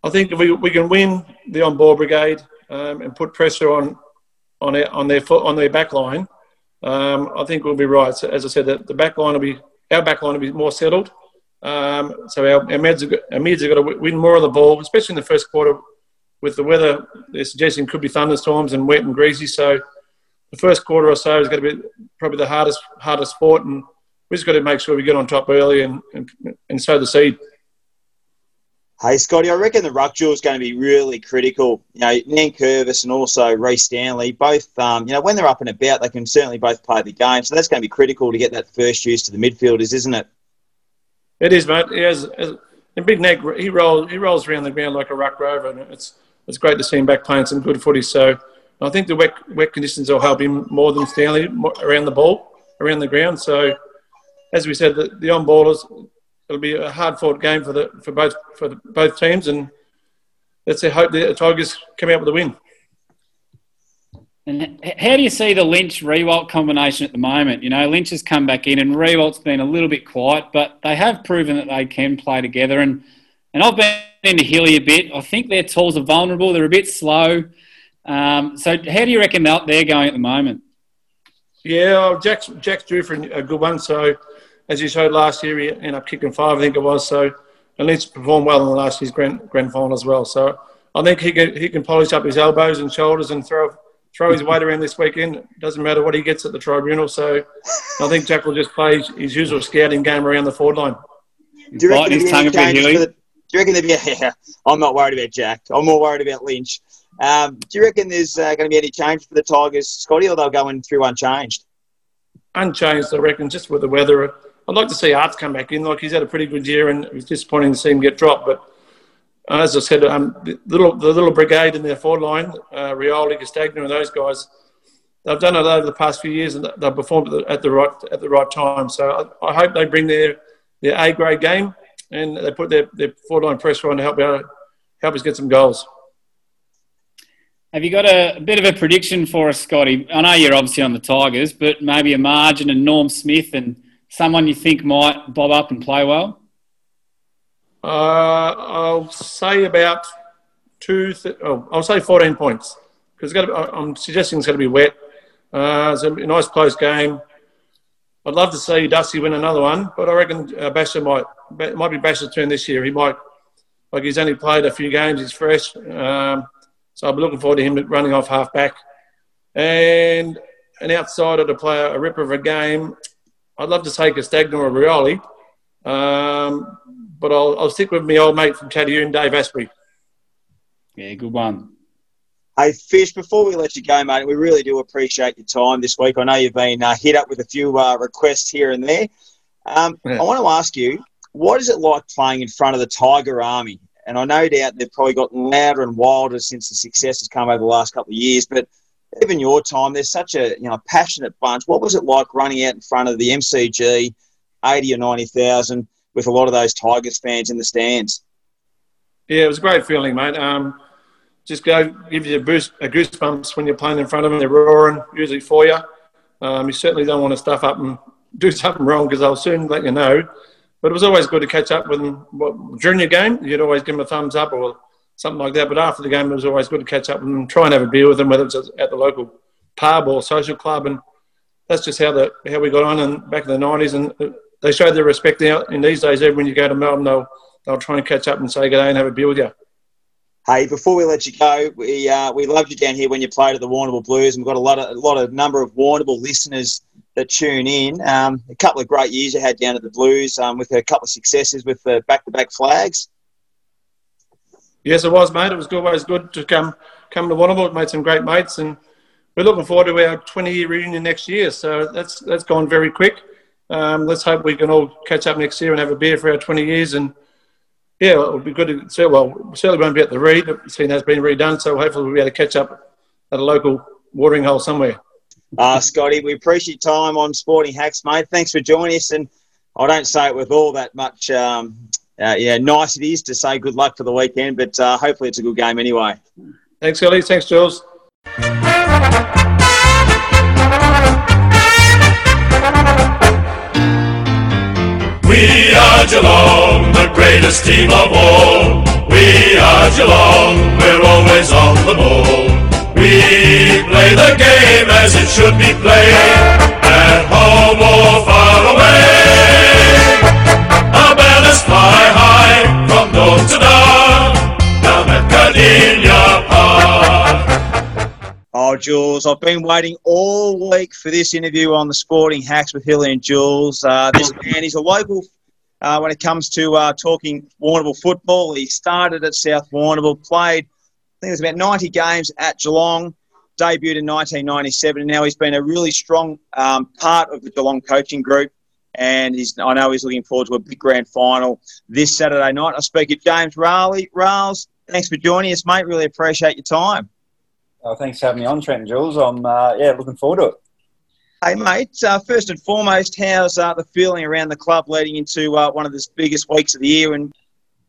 I think we, we can win the on ball brigade um, and put pressure on on their on their foot on their back line, um, I think we'll be right. So as I said, the, the back line will be our back line will be more settled. Um, so our, our mids have got, our have got to win more of the ball, especially in the first quarter with the weather. They're suggesting could be thunderstorms and wet and greasy. So the first quarter or so is going to be probably the hardest hardest sport, and we just got to make sure we get on top early and and, and sow the seed. Hey, Scotty, I reckon the ruck duel is going to be really critical. You know, Nankervis and also Rhys Stanley, both, um, you know, when they're up and about, they can certainly both play the game. So that's going to be critical to get that first use to the midfielders, isn't it? It is, mate. He has, a big neck. He rolls, he rolls around the ground like a ruck rover, and it's it's great to see him back playing some good footy. So I think the wet wet conditions will help him more than Stanley around the ball, around the ground. So as we said, the, the on ballers it'll be a hard fought game for the for both for the, both teams, and let's hope the Tigers come out with a win. And how do you see the Lynch Riewoldt combination at the moment? You know, Lynch has come back in, and Riewoldt's been a little bit quiet, but they have proven that they can play together. And and I've been into Hilly a bit. I think their tools are vulnerable. They're a bit slow. Um, so how do you reckon they're going at the moment? Yeah, Jack's Jack's due for a good one. So as you showed last year, he ended up kicking five, I think it was. So at least performed well in the last year's grand, grand final as well. So I think he can, he can polish up his elbows and shoulders and throw throw his weight around this weekend. It doesn't matter what he gets at the tribunal. So I think Jack will just play his usual scouting game around the forward line. Do you reckon, his tongue the, do you reckon there'd be a, yeah, [LAUGHS] I'm not worried about Jack. I'm more worried about Lynch. Um, do you reckon there's uh, going to be any change for the Tigers, Scotty, or they'll go in through unchanged? Unchanged, I reckon, just with the weather. I'd like to see Aarts come back in. Like he's had a pretty good year, and it was disappointing to see him get dropped. But as I said, um, the little the little brigade in their forward line, uh, Rioli, Castagna, and those guys, they've done it over the past few years, and they've performed at the, at the right at the right time. So I, I, hope they bring their their A grade game, and they put their their forward line pressure on to help out help us get some goals. Have you got a, a, bit of a prediction for us, Scotty? I know you're obviously on the Tigers, but maybe a margin and Norm Smith and someone you think might bob up and play well? Uh, I'll say about two. Th- oh, I'll say 14 points because I'm suggesting it's going to be wet. Uh, it's a nice close game. I'd love to see Dusty win another one, but I reckon uh, Bachar might might be Bachar's turn this year. He might like he's only played a few games. He's fresh, um, so I'll be looking forward to him running off half back. And an outsider to play a ripper of a game. I'd love to take a or Rioli, um, but I'll, I'll stick with my old mate from Tadioon, Dave Astbury. Yeah, good one. Hey, Fish, before we let you go, mate, we really do appreciate your time this week. I know you've been uh, hit up with a few uh, requests here and there. Um, yeah. I want to ask you, what is it like playing in front of the Tiger Army? And I no doubt they've probably gotten louder and wilder since the success has come over the last couple of years. But even your time, there's such a you know passionate bunch. What was it like running out in front of the MCG, eighty or ninety thousand, with a lot of those Tigers fans in the stands? Yeah, it was a great feeling, mate. Um, just go give you a boost, a goosebumps when you're playing in front of them. They're roaring usually for you. Um, you certainly don't want to stuff up and do [LAUGHS] something wrong because they'll soon let you know. But it was always good to catch up with them during your game. You'd always give them a thumbs up or something like that. But after the game, it was always good to catch up with them, try and have a beer with them, whether it's at the local pub or social club. And that's just how the how we got on and back in the nineties. And they show their respect now. In these days, every when you go to Melbourne, they'll they'll try and catch up and say good day and have a beer with you. Hey, before we let you go, we uh, we loved you down here when you played at the Warrnambool Blues, and we've got a lot of a lot of number of Warrnambool listeners that tune in. Um, a couple of great years you had down at the Blues, um, with a couple of successes with the back-to-back flags. Yes, it was, mate. It was always good to come come to Warrnambool. Made some great mates, and we're looking forward to our 20 year reunion next year. So that's that's gone very quick. Um, let's hope we can all catch up next year and have a beer for our 20 years. And yeah, it would be good to see. Well, we certainly won't be at the read, seeing that's been redone. So hopefully we'll be able to catch up at a local watering hole somewhere. Uh, Scotty, we appreciate your time on Sporting Hacks, mate. Thanks for joining us. And I don't say it with all that much um, uh, yeah, nice it is to say good luck for the weekend, but uh, hopefully it's a good game anyway. Thanks, Ellie. Thanks, Jules. We are Geelong, the greatest team of all. We are Geelong, we're always on the ball. We play the game as it should be played, at home or far away. Our banners fly high from dawn to dawn, Oh, Jules, I've been waiting all week for this interview on the Sporting Hacks with Hilly and Jules. Uh, this man is a local uh, when it comes to uh, talking Warrnambool football. He started at South Warrnambool, played, I think it was about 90 games at Geelong, debuted in 1997, and now he's been a really strong um, part of the Geelong coaching group and he's, I know he's looking forward to a big grand final this Saturday night. I speak to James Rahilly. Riles, thanks for joining us, mate. Really appreciate your time. Oh, thanks for having me on, Trent and Jules. I'm uh, yeah looking forward to it. Hey, mate. Uh, first and foremost, how's uh, the feeling around the club leading into uh, one of the biggest weeks of the year? And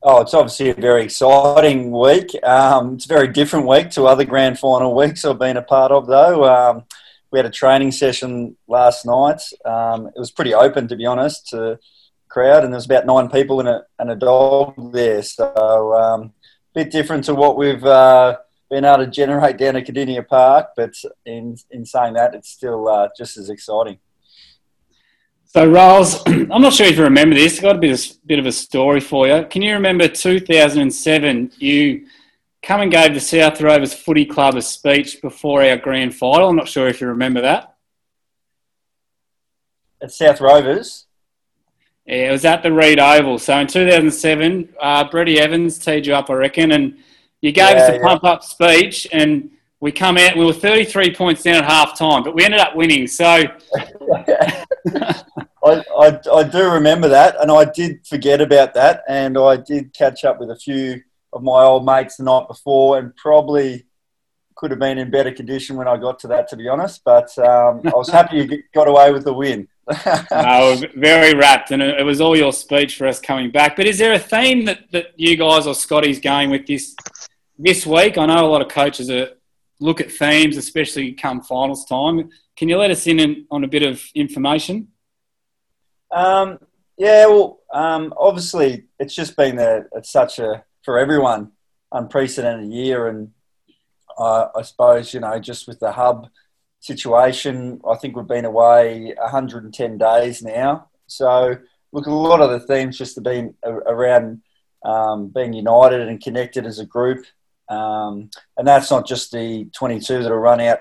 oh, it's obviously a very exciting week. Um, it's a very different week to other grand final [LAUGHS] weeks I've been a part of, though. Um, we had a training session last night. Um, it was pretty open, to be honest, to crowd, and there was about nine people and a, and a dog there. So um, a bit different to what we've uh, been able to generate down at Kardinia Park, but in, in saying that, it's still uh, just as exciting. So, Riles, [CLEARS THROAT] I'm not sure if you remember this. I've got a bit of, bit of a story for you. Can you remember 2007? You come and gave the South Rovers Footy Club a speech before our grand final. I'm not sure if you remember that. At South Rovers? Yeah, it was at the Reid Oval. So in 2007, uh, Brady Evans teed you up, I reckon, and you gave yeah, us a yeah. pump up speech, and we come out. We were 33 points down at half time, but we ended up winning. So [LAUGHS] I, I, I do remember that, and I did forget about that, and I did catch up with a few of my old mates the night before, and probably could have been in better condition when I got to that, to be honest. But um, I was happy you got away with the win. [LAUGHS] no, very wrapped, and it was all your speech for us coming back. But is there a theme that, that you guys or Scotty's going with this this week? I know a lot of coaches are look at themes, especially come finals time. Can you let us in on a bit of information? Um, yeah, well, um, obviously it's just been a, it's such a for everyone unprecedented year, and uh, I suppose you know just with the hub situation. I think we've been away 110 days now. So, look, a lot of the themes just have been around um, being united and connected as a group. Um, and that's not just the 22 that will run out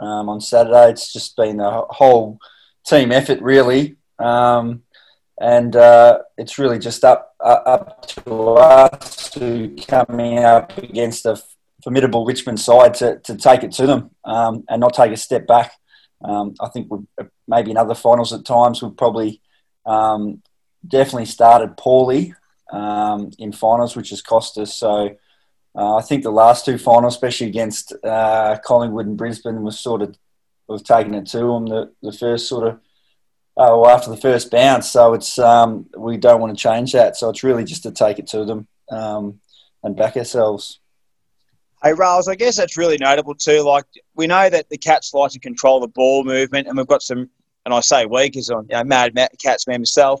um, on Saturday. It's just been a whole team effort, really. Um, and uh, it's really just up uh, up to us to coming up against a formidable Richmond side to, to take it to them um, and not take a step back. Um, I think maybe in other finals at times we've probably um, definitely started poorly um, in finals, which has cost us. So uh, I think the last two finals, especially against uh, Collingwood and Brisbane, was sort of we've taken it to them. The, the first sort of uh, well, after the first bounce. So it's um, we don't want to change that. So it's really just to take it to them um, and back ourselves. Hey, Rales, I guess that's really notable too. Like we know that the Cats like to control the ball movement, and we've got some. And I say we because I'm you know, mad Cats man myself.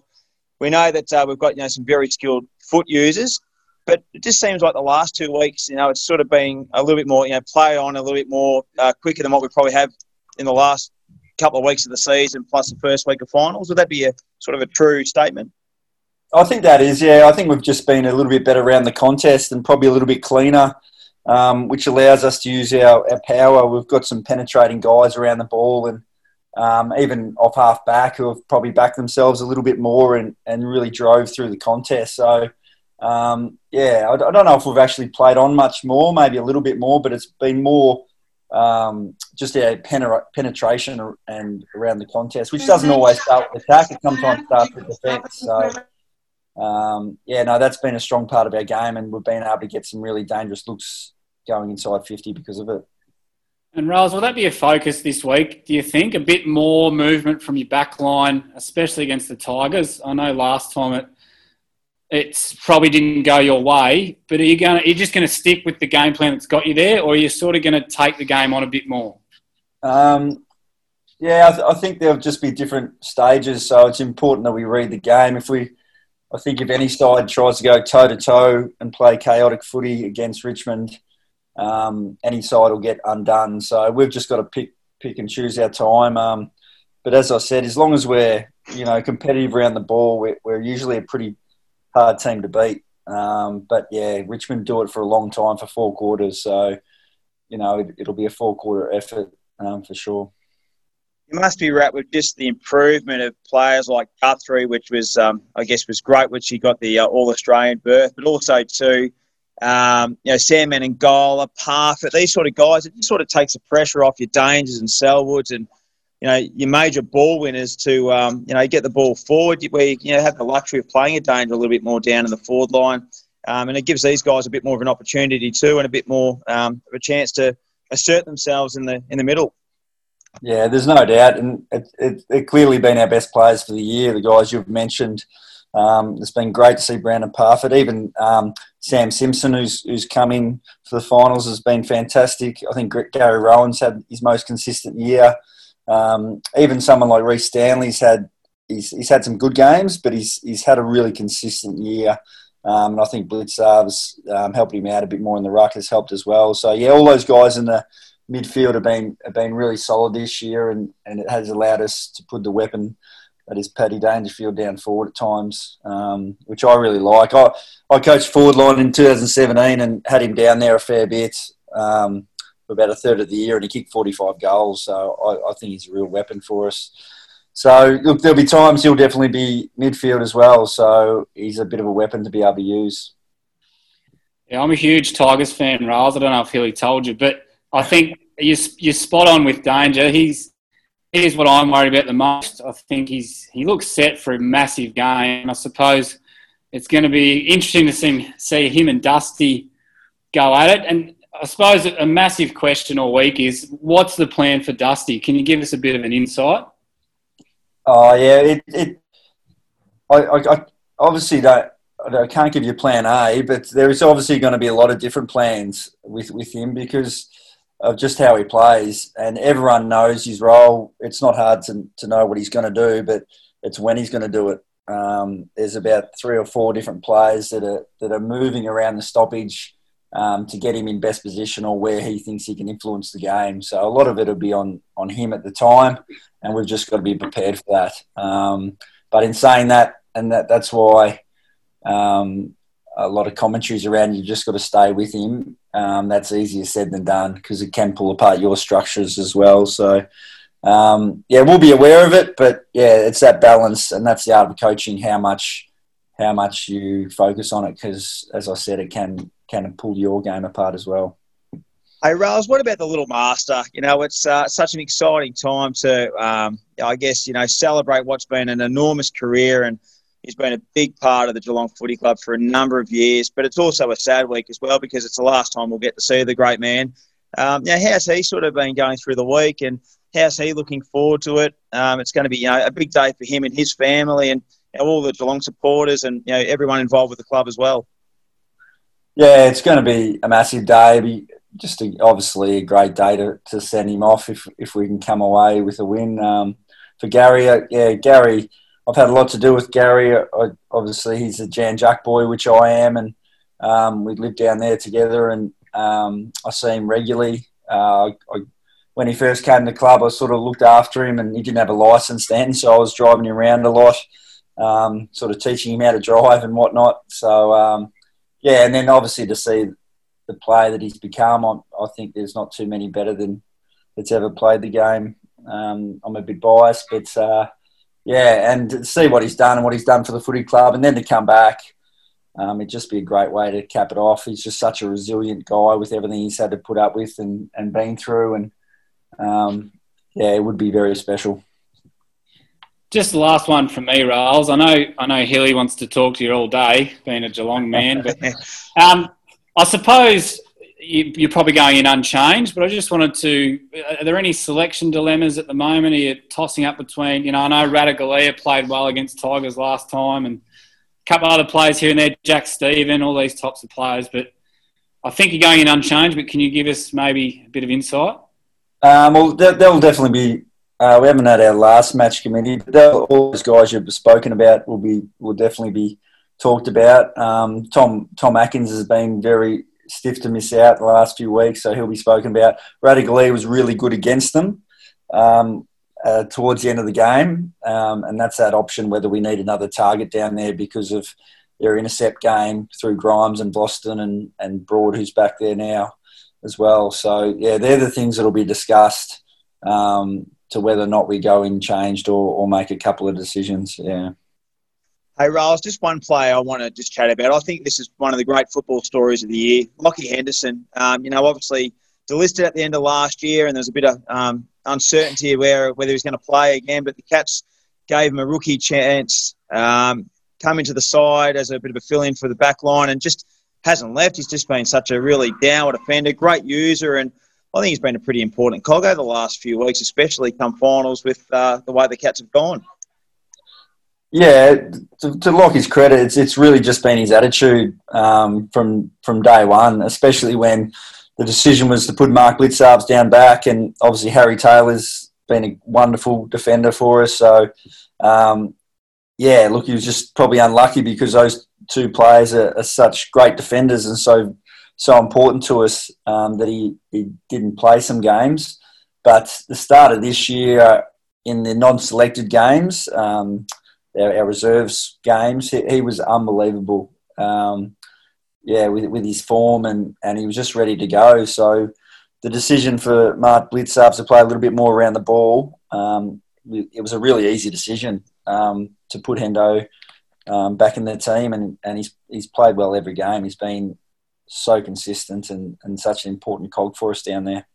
We know that uh, we've got you know some very skilled foot users, but it just seems like the last two weeks, you know, it's sort of been a little bit more, you know, play on a little bit more uh, quicker than what we probably have in the last couple of weeks of the season plus the first week of finals. Would that be a sort of a true statement? I think that is, yeah. I think we've just been a little bit better around the contest and probably a little bit cleaner, um, which allows us to use our, our power. We've got some penetrating guys around the ball and um, even off half back who have probably backed themselves a little bit more and, and really drove through the contest. So, um, yeah, I, I, don't know if we've actually played on much more, maybe a little bit more, but it's been more um, just a penetration and around the contest, which doesn't always start with attack. It sometimes starts with defence. So, um, yeah, no, that's been a strong part of our game, and we've been able to get some really dangerous looks going inside 50 because of it. And Riles, will that be a focus this week? Do you think a bit more movement from your back line, especially against the Tigers? I know last time it it's probably didn't go your way, but are you going? Are you just going to stick with the game plan that's got you there, or are you sort of going to take the game on a bit more? Um, yeah, I, th- I, think there'll just be different stages, so it's important that we read the game. If we, I think if any side tries to go toe to toe and play chaotic footy against Richmond, um, any side will get undone. So we've just got to pick pick and choose our time. Um, but as I said, as long as we're you know competitive around the ball, we're, we're usually a pretty hard team to beat. Um, but yeah, Richmond do it for a long time for four quarters, so you know it, will be a four quarter effort um, for sure. You must be right with just the improvement of players like Guthrie, which was um, I guess was great, which he got the uh, All Australian berth, but also too. Um, you know, Sam Menegola, Parfitt, these sort of guys, it just sort of takes the pressure off your Dangers and Selwoods and you know, your major ball winners to, um, you know, get the ball forward where you, you know, have the luxury of playing a danger a little bit more down in the forward line. Um, and it gives these guys a bit more of an opportunity too and a bit more um, of a chance to assert themselves in the in the middle. Yeah, there's no doubt. And it, it, it clearly been our best players for the year, the guys you've mentioned. Um, it's been great to see Brandon Parfitt. Even um, Sam Simpson, who's who's come in for the finals, has been fantastic. I think Gary Rohan's had his most consistent year. Um, even someone like Rhys Stanley's had he's, he's had some good games, but he's he's had a really consistent year. Um, and I think Blicavs's um, helped him out a bit more in the ruck has helped as well. So yeah, all those guys in the midfield have been have been really solid this year, and, and it has allowed us to put the weapon that is Paddy Dangerfield down forward at times, um, which I really like. I I coached forward line in 2017 and had him down there a fair bit. Um, for about a third of the year, and he kicked 45 goals. So I, I think he's a real weapon for us. So look, there'll be times he'll definitely be midfield as well. So he's a bit of a weapon to be able to use. Yeah, I'm a huge Tigers fan, Riles. I don't know if Hilly told you, but I think you're, you're spot on with Danger. He's here's what I'm worried about the most. I think he's he looks set for a massive game. I suppose it's going to be interesting to see see him and Dusty go at it. And I suppose a massive question all week is what's the plan for Dusty? Can you give us a bit of an insight? Oh yeah, it, it I, I, I obviously don't. I can't give you plan A, but there is obviously going to be a lot of different plans with, with him because of just how he plays. And everyone knows his role. It's not hard to, to know what he's going to do, but it's when he's going to do it. Um, there's about three or four different players that are that are moving around the stoppage um, to get him in best position or where he thinks he can influence the game. So a lot of it will be on on him at the time, and we've just got to be prepared for that. Um, but in saying that, and that that's why um, a lot of commentaries around you've just got to stay with him. Um, that's easier said than done because it can pull apart your structures as well. So. Um, yeah, we'll be aware of it, but yeah, it's that balance, and that's the art of coaching. How much, how much you focus on it, because as I said, it can can pull your game apart as well. Hey, Rales, what about the little master? You know, it's uh, such an exciting time to, um, I guess, you know, celebrate what's been an enormous career and he's been a big part of the Geelong Footy Club for a number of years. But it's also a sad week as well because it's the last time we'll get to see the great man. Um, now, how's he sort of been going through the week and how's he looking forward to it? Um, it's going to be, you know, a big day for him and his family and all the Geelong supporters and, you know, everyone involved with the club as well. Yeah, it's going to be a massive day. Just a, obviously a great day to, to send him off if if we can come away with a win. Um, for Gary, uh, yeah, Gary, I've had a lot to do with Gary. I, obviously, he's a Jan Juc boy, which I am, and um, we lived down there together, and um, I see him regularly. Uh, I, when he first came to the club, I sort of looked after him, and he didn't have a license then, so I was driving him around a lot, um, sort of teaching him how to drive and whatnot. So um, yeah, and then obviously to see the player that he's become, I, I think there's not too many better than that's ever played the game. Um, I'm a bit biased, but uh, yeah, and to see what he's done and what he's done for the footy club, and then to come back, um, it'd just be a great way to cap it off. He's just such a resilient guy with everything he's had to put up with and, and been through, and um, yeah, it would be very special. Just the last one from me, Riles. I know, I know, Hilly wants to talk to you all day, being a Geelong man, but [LAUGHS] um, I suppose you, are probably going in unchanged. But I just wanted to: are there any selection dilemmas at the moment? Are you tossing up between? You know, I know Ratugolea played well against Tigers last time, and a couple other players here and there, Jack Steven, all these types of players. But I think you're going in unchanged. But can you give us maybe a bit of insight? Um, well, there, will definitely be uh, we haven't had our last match committee, but all those guys you've spoken about will be will definitely be talked about. Um, Tom Tom Atkins has been very stiff to miss out the last few weeks, so he'll be spoken about. Ratugolea was really good against them um, uh, towards the end of the game, um, and that's that option whether we need another target down there because of their intercept game through Grimes and Boston and, and Broad, who's back there now as well. So yeah, they're the things that'll be discussed. Um, to whether or not we go in changed or, or make a couple of decisions. Yeah. Hey, Riles, just one player I want to just chat about. I think this is one of the great football stories of the year. Lachie Henderson, um, you know, obviously delisted at the end of last year, and there's a bit of um, uncertainty where whether he's going to play again. But the Cats gave him a rookie chance, um, come into the side as a bit of a fill-in for the back line, and just hasn't left. He's just been such a really downward defender, great user, and I think he's been a pretty important cog over the last few weeks, especially come finals with uh, the way the Cats have gone. Yeah, to, to Lachie's credit, it's, it's really just been his attitude um, from from day one, especially when the decision was to put Mark Blicavs down back, and obviously Harry Taylor's been a wonderful defender for us. So, um, yeah, look, he was just probably unlucky because those two players are, are such great defenders and so so important to us um, that he, he didn't play some games. But the start of this year, uh, in the non-selected games, um, our, our, reserves games, he, he was unbelievable. Um, yeah, with, with his form and, and he was just ready to go. So the decision for Mark Blicavs to play a little bit more around the ball, um, it was a really easy decision um, to put Hendo um, back in the team, and, and he's he's played well every game. He's been so consistent and, and such an important cog for us down there.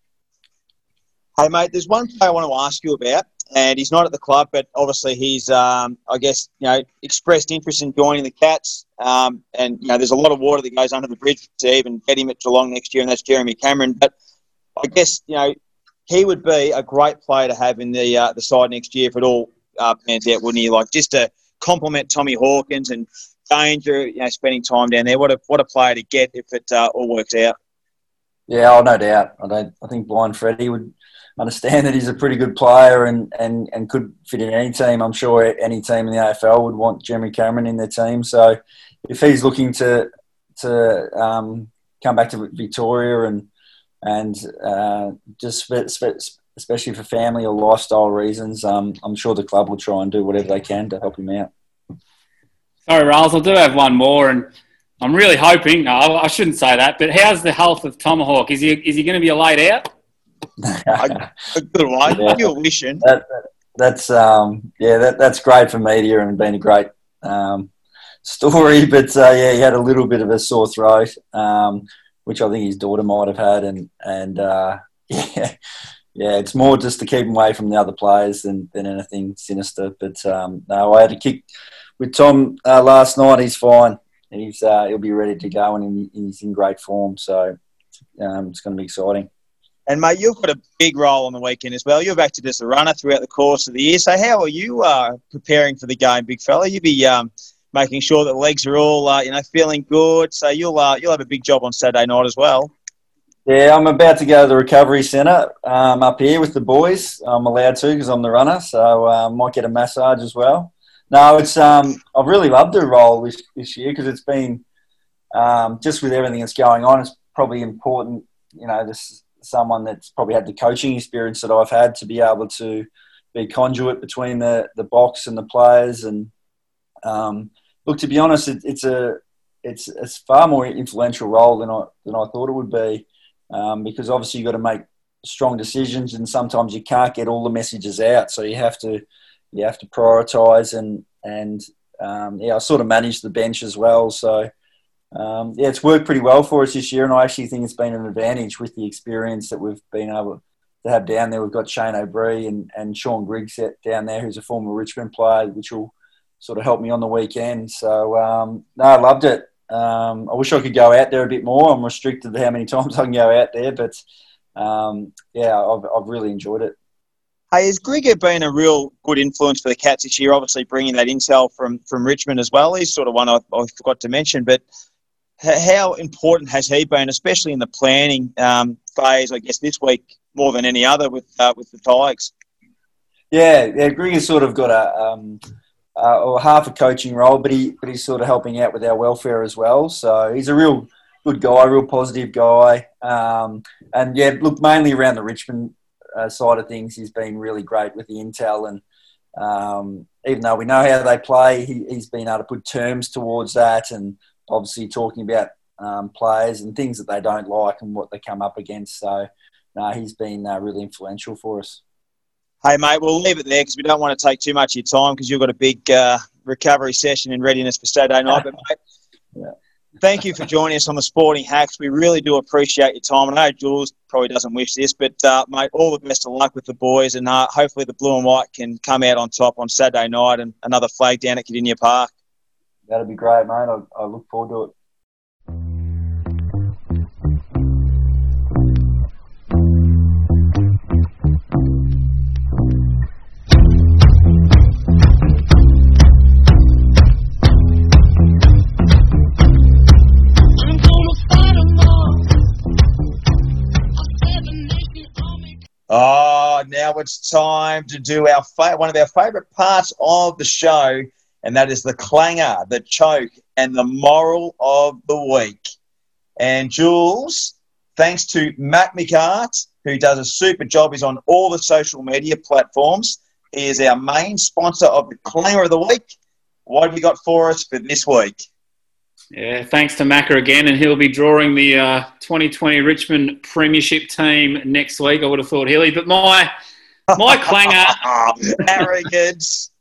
Hey, mate, there's one player I want to ask you about, and he's not at the club, but obviously he's, um, I guess, you know, expressed interest in joining the Cats. Um, and, you know, there's a lot of water that goes under the bridge to even get him at Geelong next year, and that's Jeremy Cameron. But I guess, you know, he would be a great player to have in the uh, the side next year if it all uh, pans out, wouldn't he? Like, just to complement Tommy Hawkins and danger, you know, spending time down there. What a what a player to get if it uh, all works out. Yeah, oh, no doubt. I don't. I think Blind Freddie would understand that he's a pretty good player and, and, and could fit in any team. I'm sure any team in the AFL would want Jeremy Cameron in their team. So if he's looking to to um, come back to Victoria and and uh, just especially for family or lifestyle reasons, um, I'm sure the club will try and do whatever they can to help him out. Sorry, Riles, I do have one more, and I'm really hoping. No, I shouldn't say that, but how's the health of Tomahawk? Is he is he going to be a laid out? [LAUGHS] a good one. Yeah. You're wishing. That, that, that's um, yeah, that, that's great for media and been a great um, story. [LAUGHS] But uh, yeah, he had a little bit of a sore throat, um, which I think his daughter might have had, and and uh, [LAUGHS] yeah, yeah, it's more just to keep him away from the other players than, than anything sinister. But um, no, I had to kick with Tom uh, last night. He's fine. He's uh, he'll be ready to go, and he's in great form. So um, it's going to be exciting. And mate, you've got a big role on the weekend as well. You've acted as a runner throughout the course of the year. So how are you uh, preparing for the game, big fella? You'll be um, making sure that legs are all uh, you know feeling good. So you'll uh, you'll have a big job on Saturday night as well. Yeah, I'm about to go to the recovery centre um, up here with the boys. I'm allowed to because I'm the runner, so I uh, might get a massage as well. No, it's um, I've really loved the role this, this year because it's been um, just with everything that's going on. It's probably important, you know, this someone that's probably had the coaching experience that I've had to be able to be conduit between the the box and the players. And um, look, to be honest, it, it's a it's it's far more influential role than I than I thought it would be um, because obviously you've got to make strong decisions, and sometimes you can't get all the messages out. So you have to you have to prioritise and and um, yeah, I sort of manage the bench as well. So um, yeah, it's worked pretty well for us this year, and I actually think it's been an advantage with the experience that we've been able to have down there. We've got Shane O'Brien and, and Shaun Griggs down there, who's a former Richmond player, which will sort of help me on the weekend. So um, no, I loved it. Um, I wish I could go out there a bit more. I'm restricted to how many [LAUGHS] times I can go out there, but um, yeah, I've, I've really enjoyed it. Hey, has Grigger been a real good influence for the Cats this year? Obviously, bringing that intel from from Richmond as well. He's sort of one I, I forgot to mention, but how important has he been, especially in the planning um, phase? I guess this week more than any other with uh, with the Tigers. Yeah, yeah, Grigger's sort of got a um, uh, or half a coaching role, but he but he's sort of helping out with our welfare as well. So he's a real good guy, real positive guy, um, and yeah, look mainly around the Richmond uh, side of things, he's been really great with the intel and. Um, even though we know how they play, he, has been able to put terms towards that, and obviously talking about um, players and things that they don't like and what they come up against. So, no, he's been uh, really influential for us. Hey, mate, we'll leave it there because we don't want to take too much of your time because you've got a big uh, recovery session in readiness for Saturday night. [LAUGHS] But, mate, yeah. Thank you for joining us on the Sporting Hacks. We really do appreciate your time. I know Jules probably doesn't wish this, but, uh, mate, all the best of luck with the boys and uh, hopefully the blue and white can come out on top on Saturday night and another flag down at Kardinia Park. That'd be great, mate. I, I look forward to it. It's time to do our fa- one of our favourite parts of the show, and that is the clanger, the choke, and the moral of the week. And Jules, thanks to Matt McCart, who does a super job, he's on all the social media platforms. He is our main sponsor of the clanger of the week. What have you got for us for this week? Yeah, thanks to Macca again, and he'll be drawing the uh, 2020 Richmond Premiership team next week. I would have thought Hilly, but my my clanger, [LAUGHS] arrogance.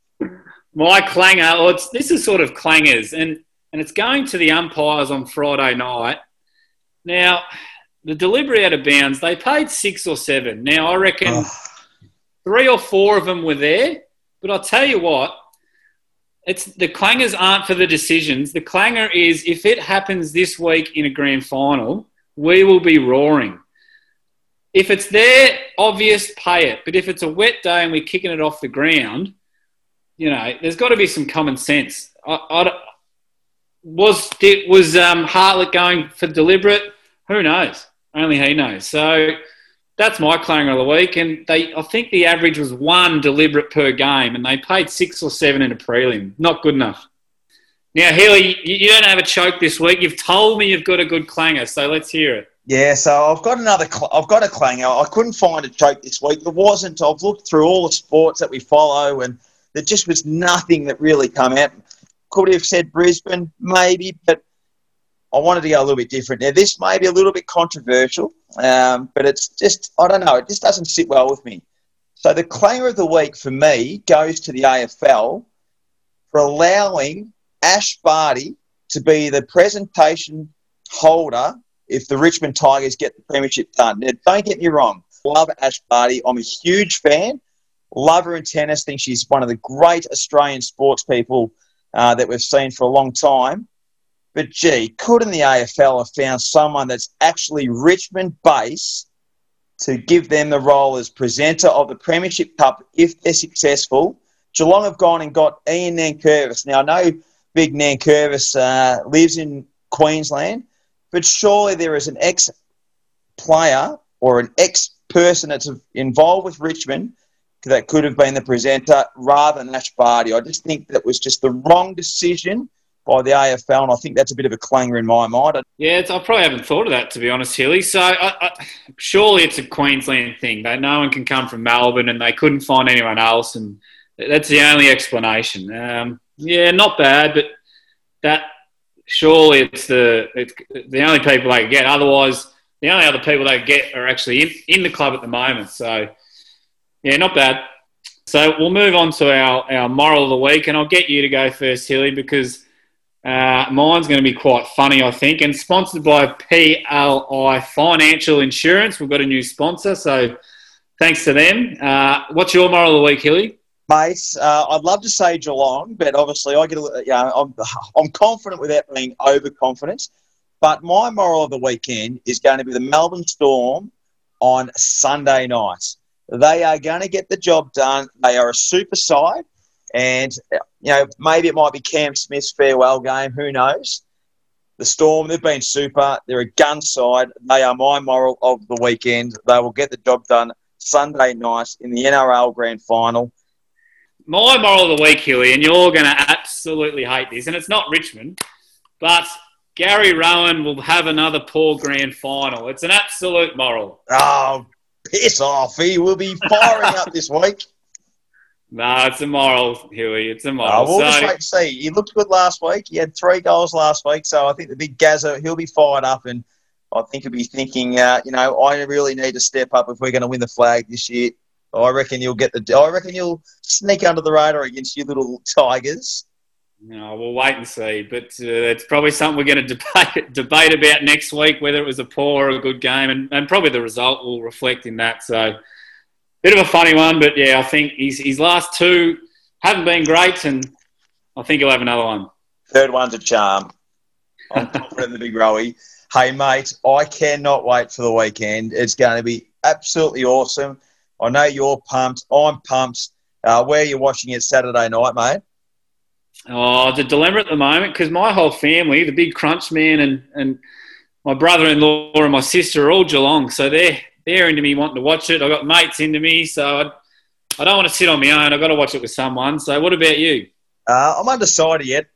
My clanger, or it's, this is sort of clangers, and and it's going to the umpires on Friday night. Now, the delivery out of bounds, they paid six or seven. Now, I reckon oh. three or four of them were there, but I'll tell you what, it's the clangers aren't for the decisions. The clanger is if it happens this week in a grand final, we will be roaring. If it's there, obvious, pay it. But if it's a wet day and we're kicking it off the ground, you know, there's got to be some common sense. I, I, was was um, Hartlett going for deliberate? Who knows? Only he knows. So that's my clanger of the week. And they, I think the average was one deliberate per game, and they paid six or seven in a prelim. Not good enough. Now, Healy, you don't have a choke this week. You've told me you've got a good clanger, so let's hear it. Yeah, so I've got another. Cl- I've got a clanger. I couldn't find a choke this week. There wasn't. I've looked through all the sports that we follow, and there just was nothing that really come out. Could have said Brisbane, maybe, but I wanted to go a little bit different. Now, this may be a little bit controversial, um, but it's just I don't know. It just doesn't sit well with me. So the clanger of the week for me goes to the AFL for allowing Ash Barty to be the presentation holder if the Richmond Tigers get the premiership done. Now, don't get me wrong. Love Ash Barty. I'm a huge fan. Love her in tennis. Think she's one of the great Australian sports people uh, that we've seen for a long time. But gee, couldn't the AFL have found someone that's actually Richmond based to give them the role as presenter of the Premiership Cup if they're successful? Geelong have gone and got Ian Nankervis. Now, I know Big Nankervis uh, lives in Queensland, but surely there is an ex player or an ex person that's involved with Richmond that could have been the presenter rather than Ash Barty. I just think that was just the wrong decision by the AFL, and I think that's a bit of a clanger in my mind. Yeah, I probably haven't thought of that to be honest, Hilly. So I, I, surely it's a Queensland thing. That no one can come from Melbourne, and they couldn't find anyone else, and that's the only explanation. Um, yeah, not bad, but that surely it's the it's the only people they get. Otherwise, the only other people they get are actually in, in the club at the moment. So, yeah, not bad. So we'll move on to our, our moral of the week, and I'll get you to go first, Hilly, because uh, mine's going to be quite funny, I think, and sponsored by PLI Financial Insurance. We've got a new sponsor, so thanks to them. Uh, what's your moral of the week, Hilly? Mate, uh, I'd love to say Geelong, but obviously I get, a, you know, I'm, I'm confident without being overconfident. But my moral of the weekend is going to be the Melbourne Storm on Sunday night. They are going to get the job done. They are a super side, and you know maybe it might be Cam Smith's farewell game. Who knows? The Storm, they've been super. They're a gun side. They are my moral of the weekend. They will get the job done Sunday night in the NRL Grand Final my moral of the week, Huey, and you're going to absolutely hate this, and it's not Richmond, but Gary Rohan will have another poor grand final. It's an absolute moral. Oh, piss off. He will be firing up this week. No, it's a moral, Huey. It's a moral. Oh, we'll so, just wait and see. He looked good last week. He had three goals last week, so I think the big Gazza, he'll be fired up, and I think he'll be thinking, uh, you know, I really need to step up if we're going to win the flag this year. I reckon you'll get the. I reckon you'll sneak under the radar against you little tigers. No, we'll wait and see. But uh, it's probably something we're going [LAUGHS] to debate debate about next week, whether it was a poor or a good game, and, and probably the result will reflect in that. So, bit of a funny one, but yeah, I think his his last two haven't been great, and I think he'll have another one. Third one's a charm. I'm [LAUGHS] confident in the big Rowie. Hey, mate, I cannot wait for the weekend. It's going to be absolutely awesome. I know you're pumped. I'm pumped. Uh, where are you watching it Saturday night, mate? Oh, it's a dilemma at the moment because my whole family, the big crunch man and, and my brother-in-law and my sister are all Geelong, so they're they're into me wanting to watch it. I've got mates into me, so I, I don't want to sit on my own. I've got to watch it with someone. So, what about you? Uh, I'm undecided yet.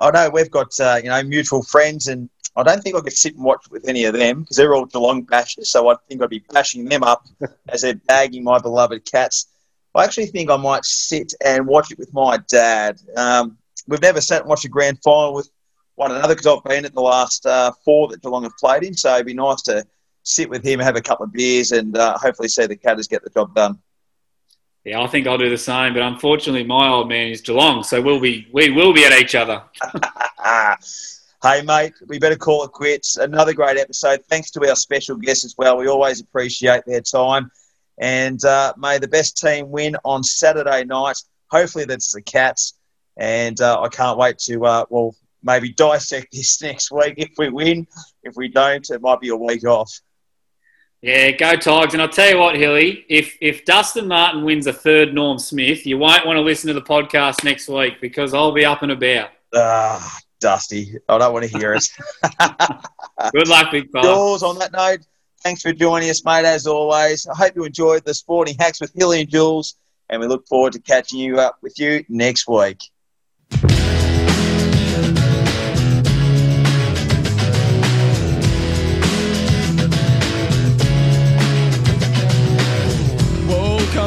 I know we've got uh, you know mutual friends, and I don't think I could sit and watch with any of them because they're all Geelong bashers. So I think I'd be bashing them up [LAUGHS] as they're bagging my beloved cats. I actually think I might sit and watch it with my dad. Um, we've never sat and watched a grand final with one another because I've been at the last uh, four that Geelong have played in. So it'd be nice to sit with him, have a couple of beers, and uh, hopefully see the Catters get the job done. Yeah, I think I'll do the same. But unfortunately, my old man is Geelong, so we'll be we will be at each other. [LAUGHS] [LAUGHS] Hey, mate, we better call it quits. Another great episode. Thanks to our special guests as well. We always appreciate their time. And uh, may the best team win on Saturday night. Hopefully, that's the Cats. And uh, I can't wait to, uh, well, maybe dissect [LAUGHS] this next week if we win. If we don't, it might be a week off. Yeah, go Tigers. And I'll tell you what, Hilly, if, if Dustin Martin wins a third Norm Smith, you won't want to listen to the podcast next week because I'll be up and about. Ah, Dusty. I don't want to hear it. [LAUGHS] Good luck, big fella. Jules, on that note, thanks for joining us, mate, as always. I hope you enjoyed the Sporting Hacks with Hilly and Jules, and we look forward to catching you up with you next week.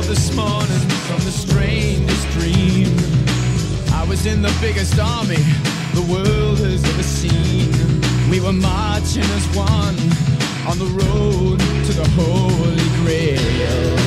this morning from the strangest dream. I was in the biggest army the world has ever seen. We were marching as one on the road to the Holy Grail.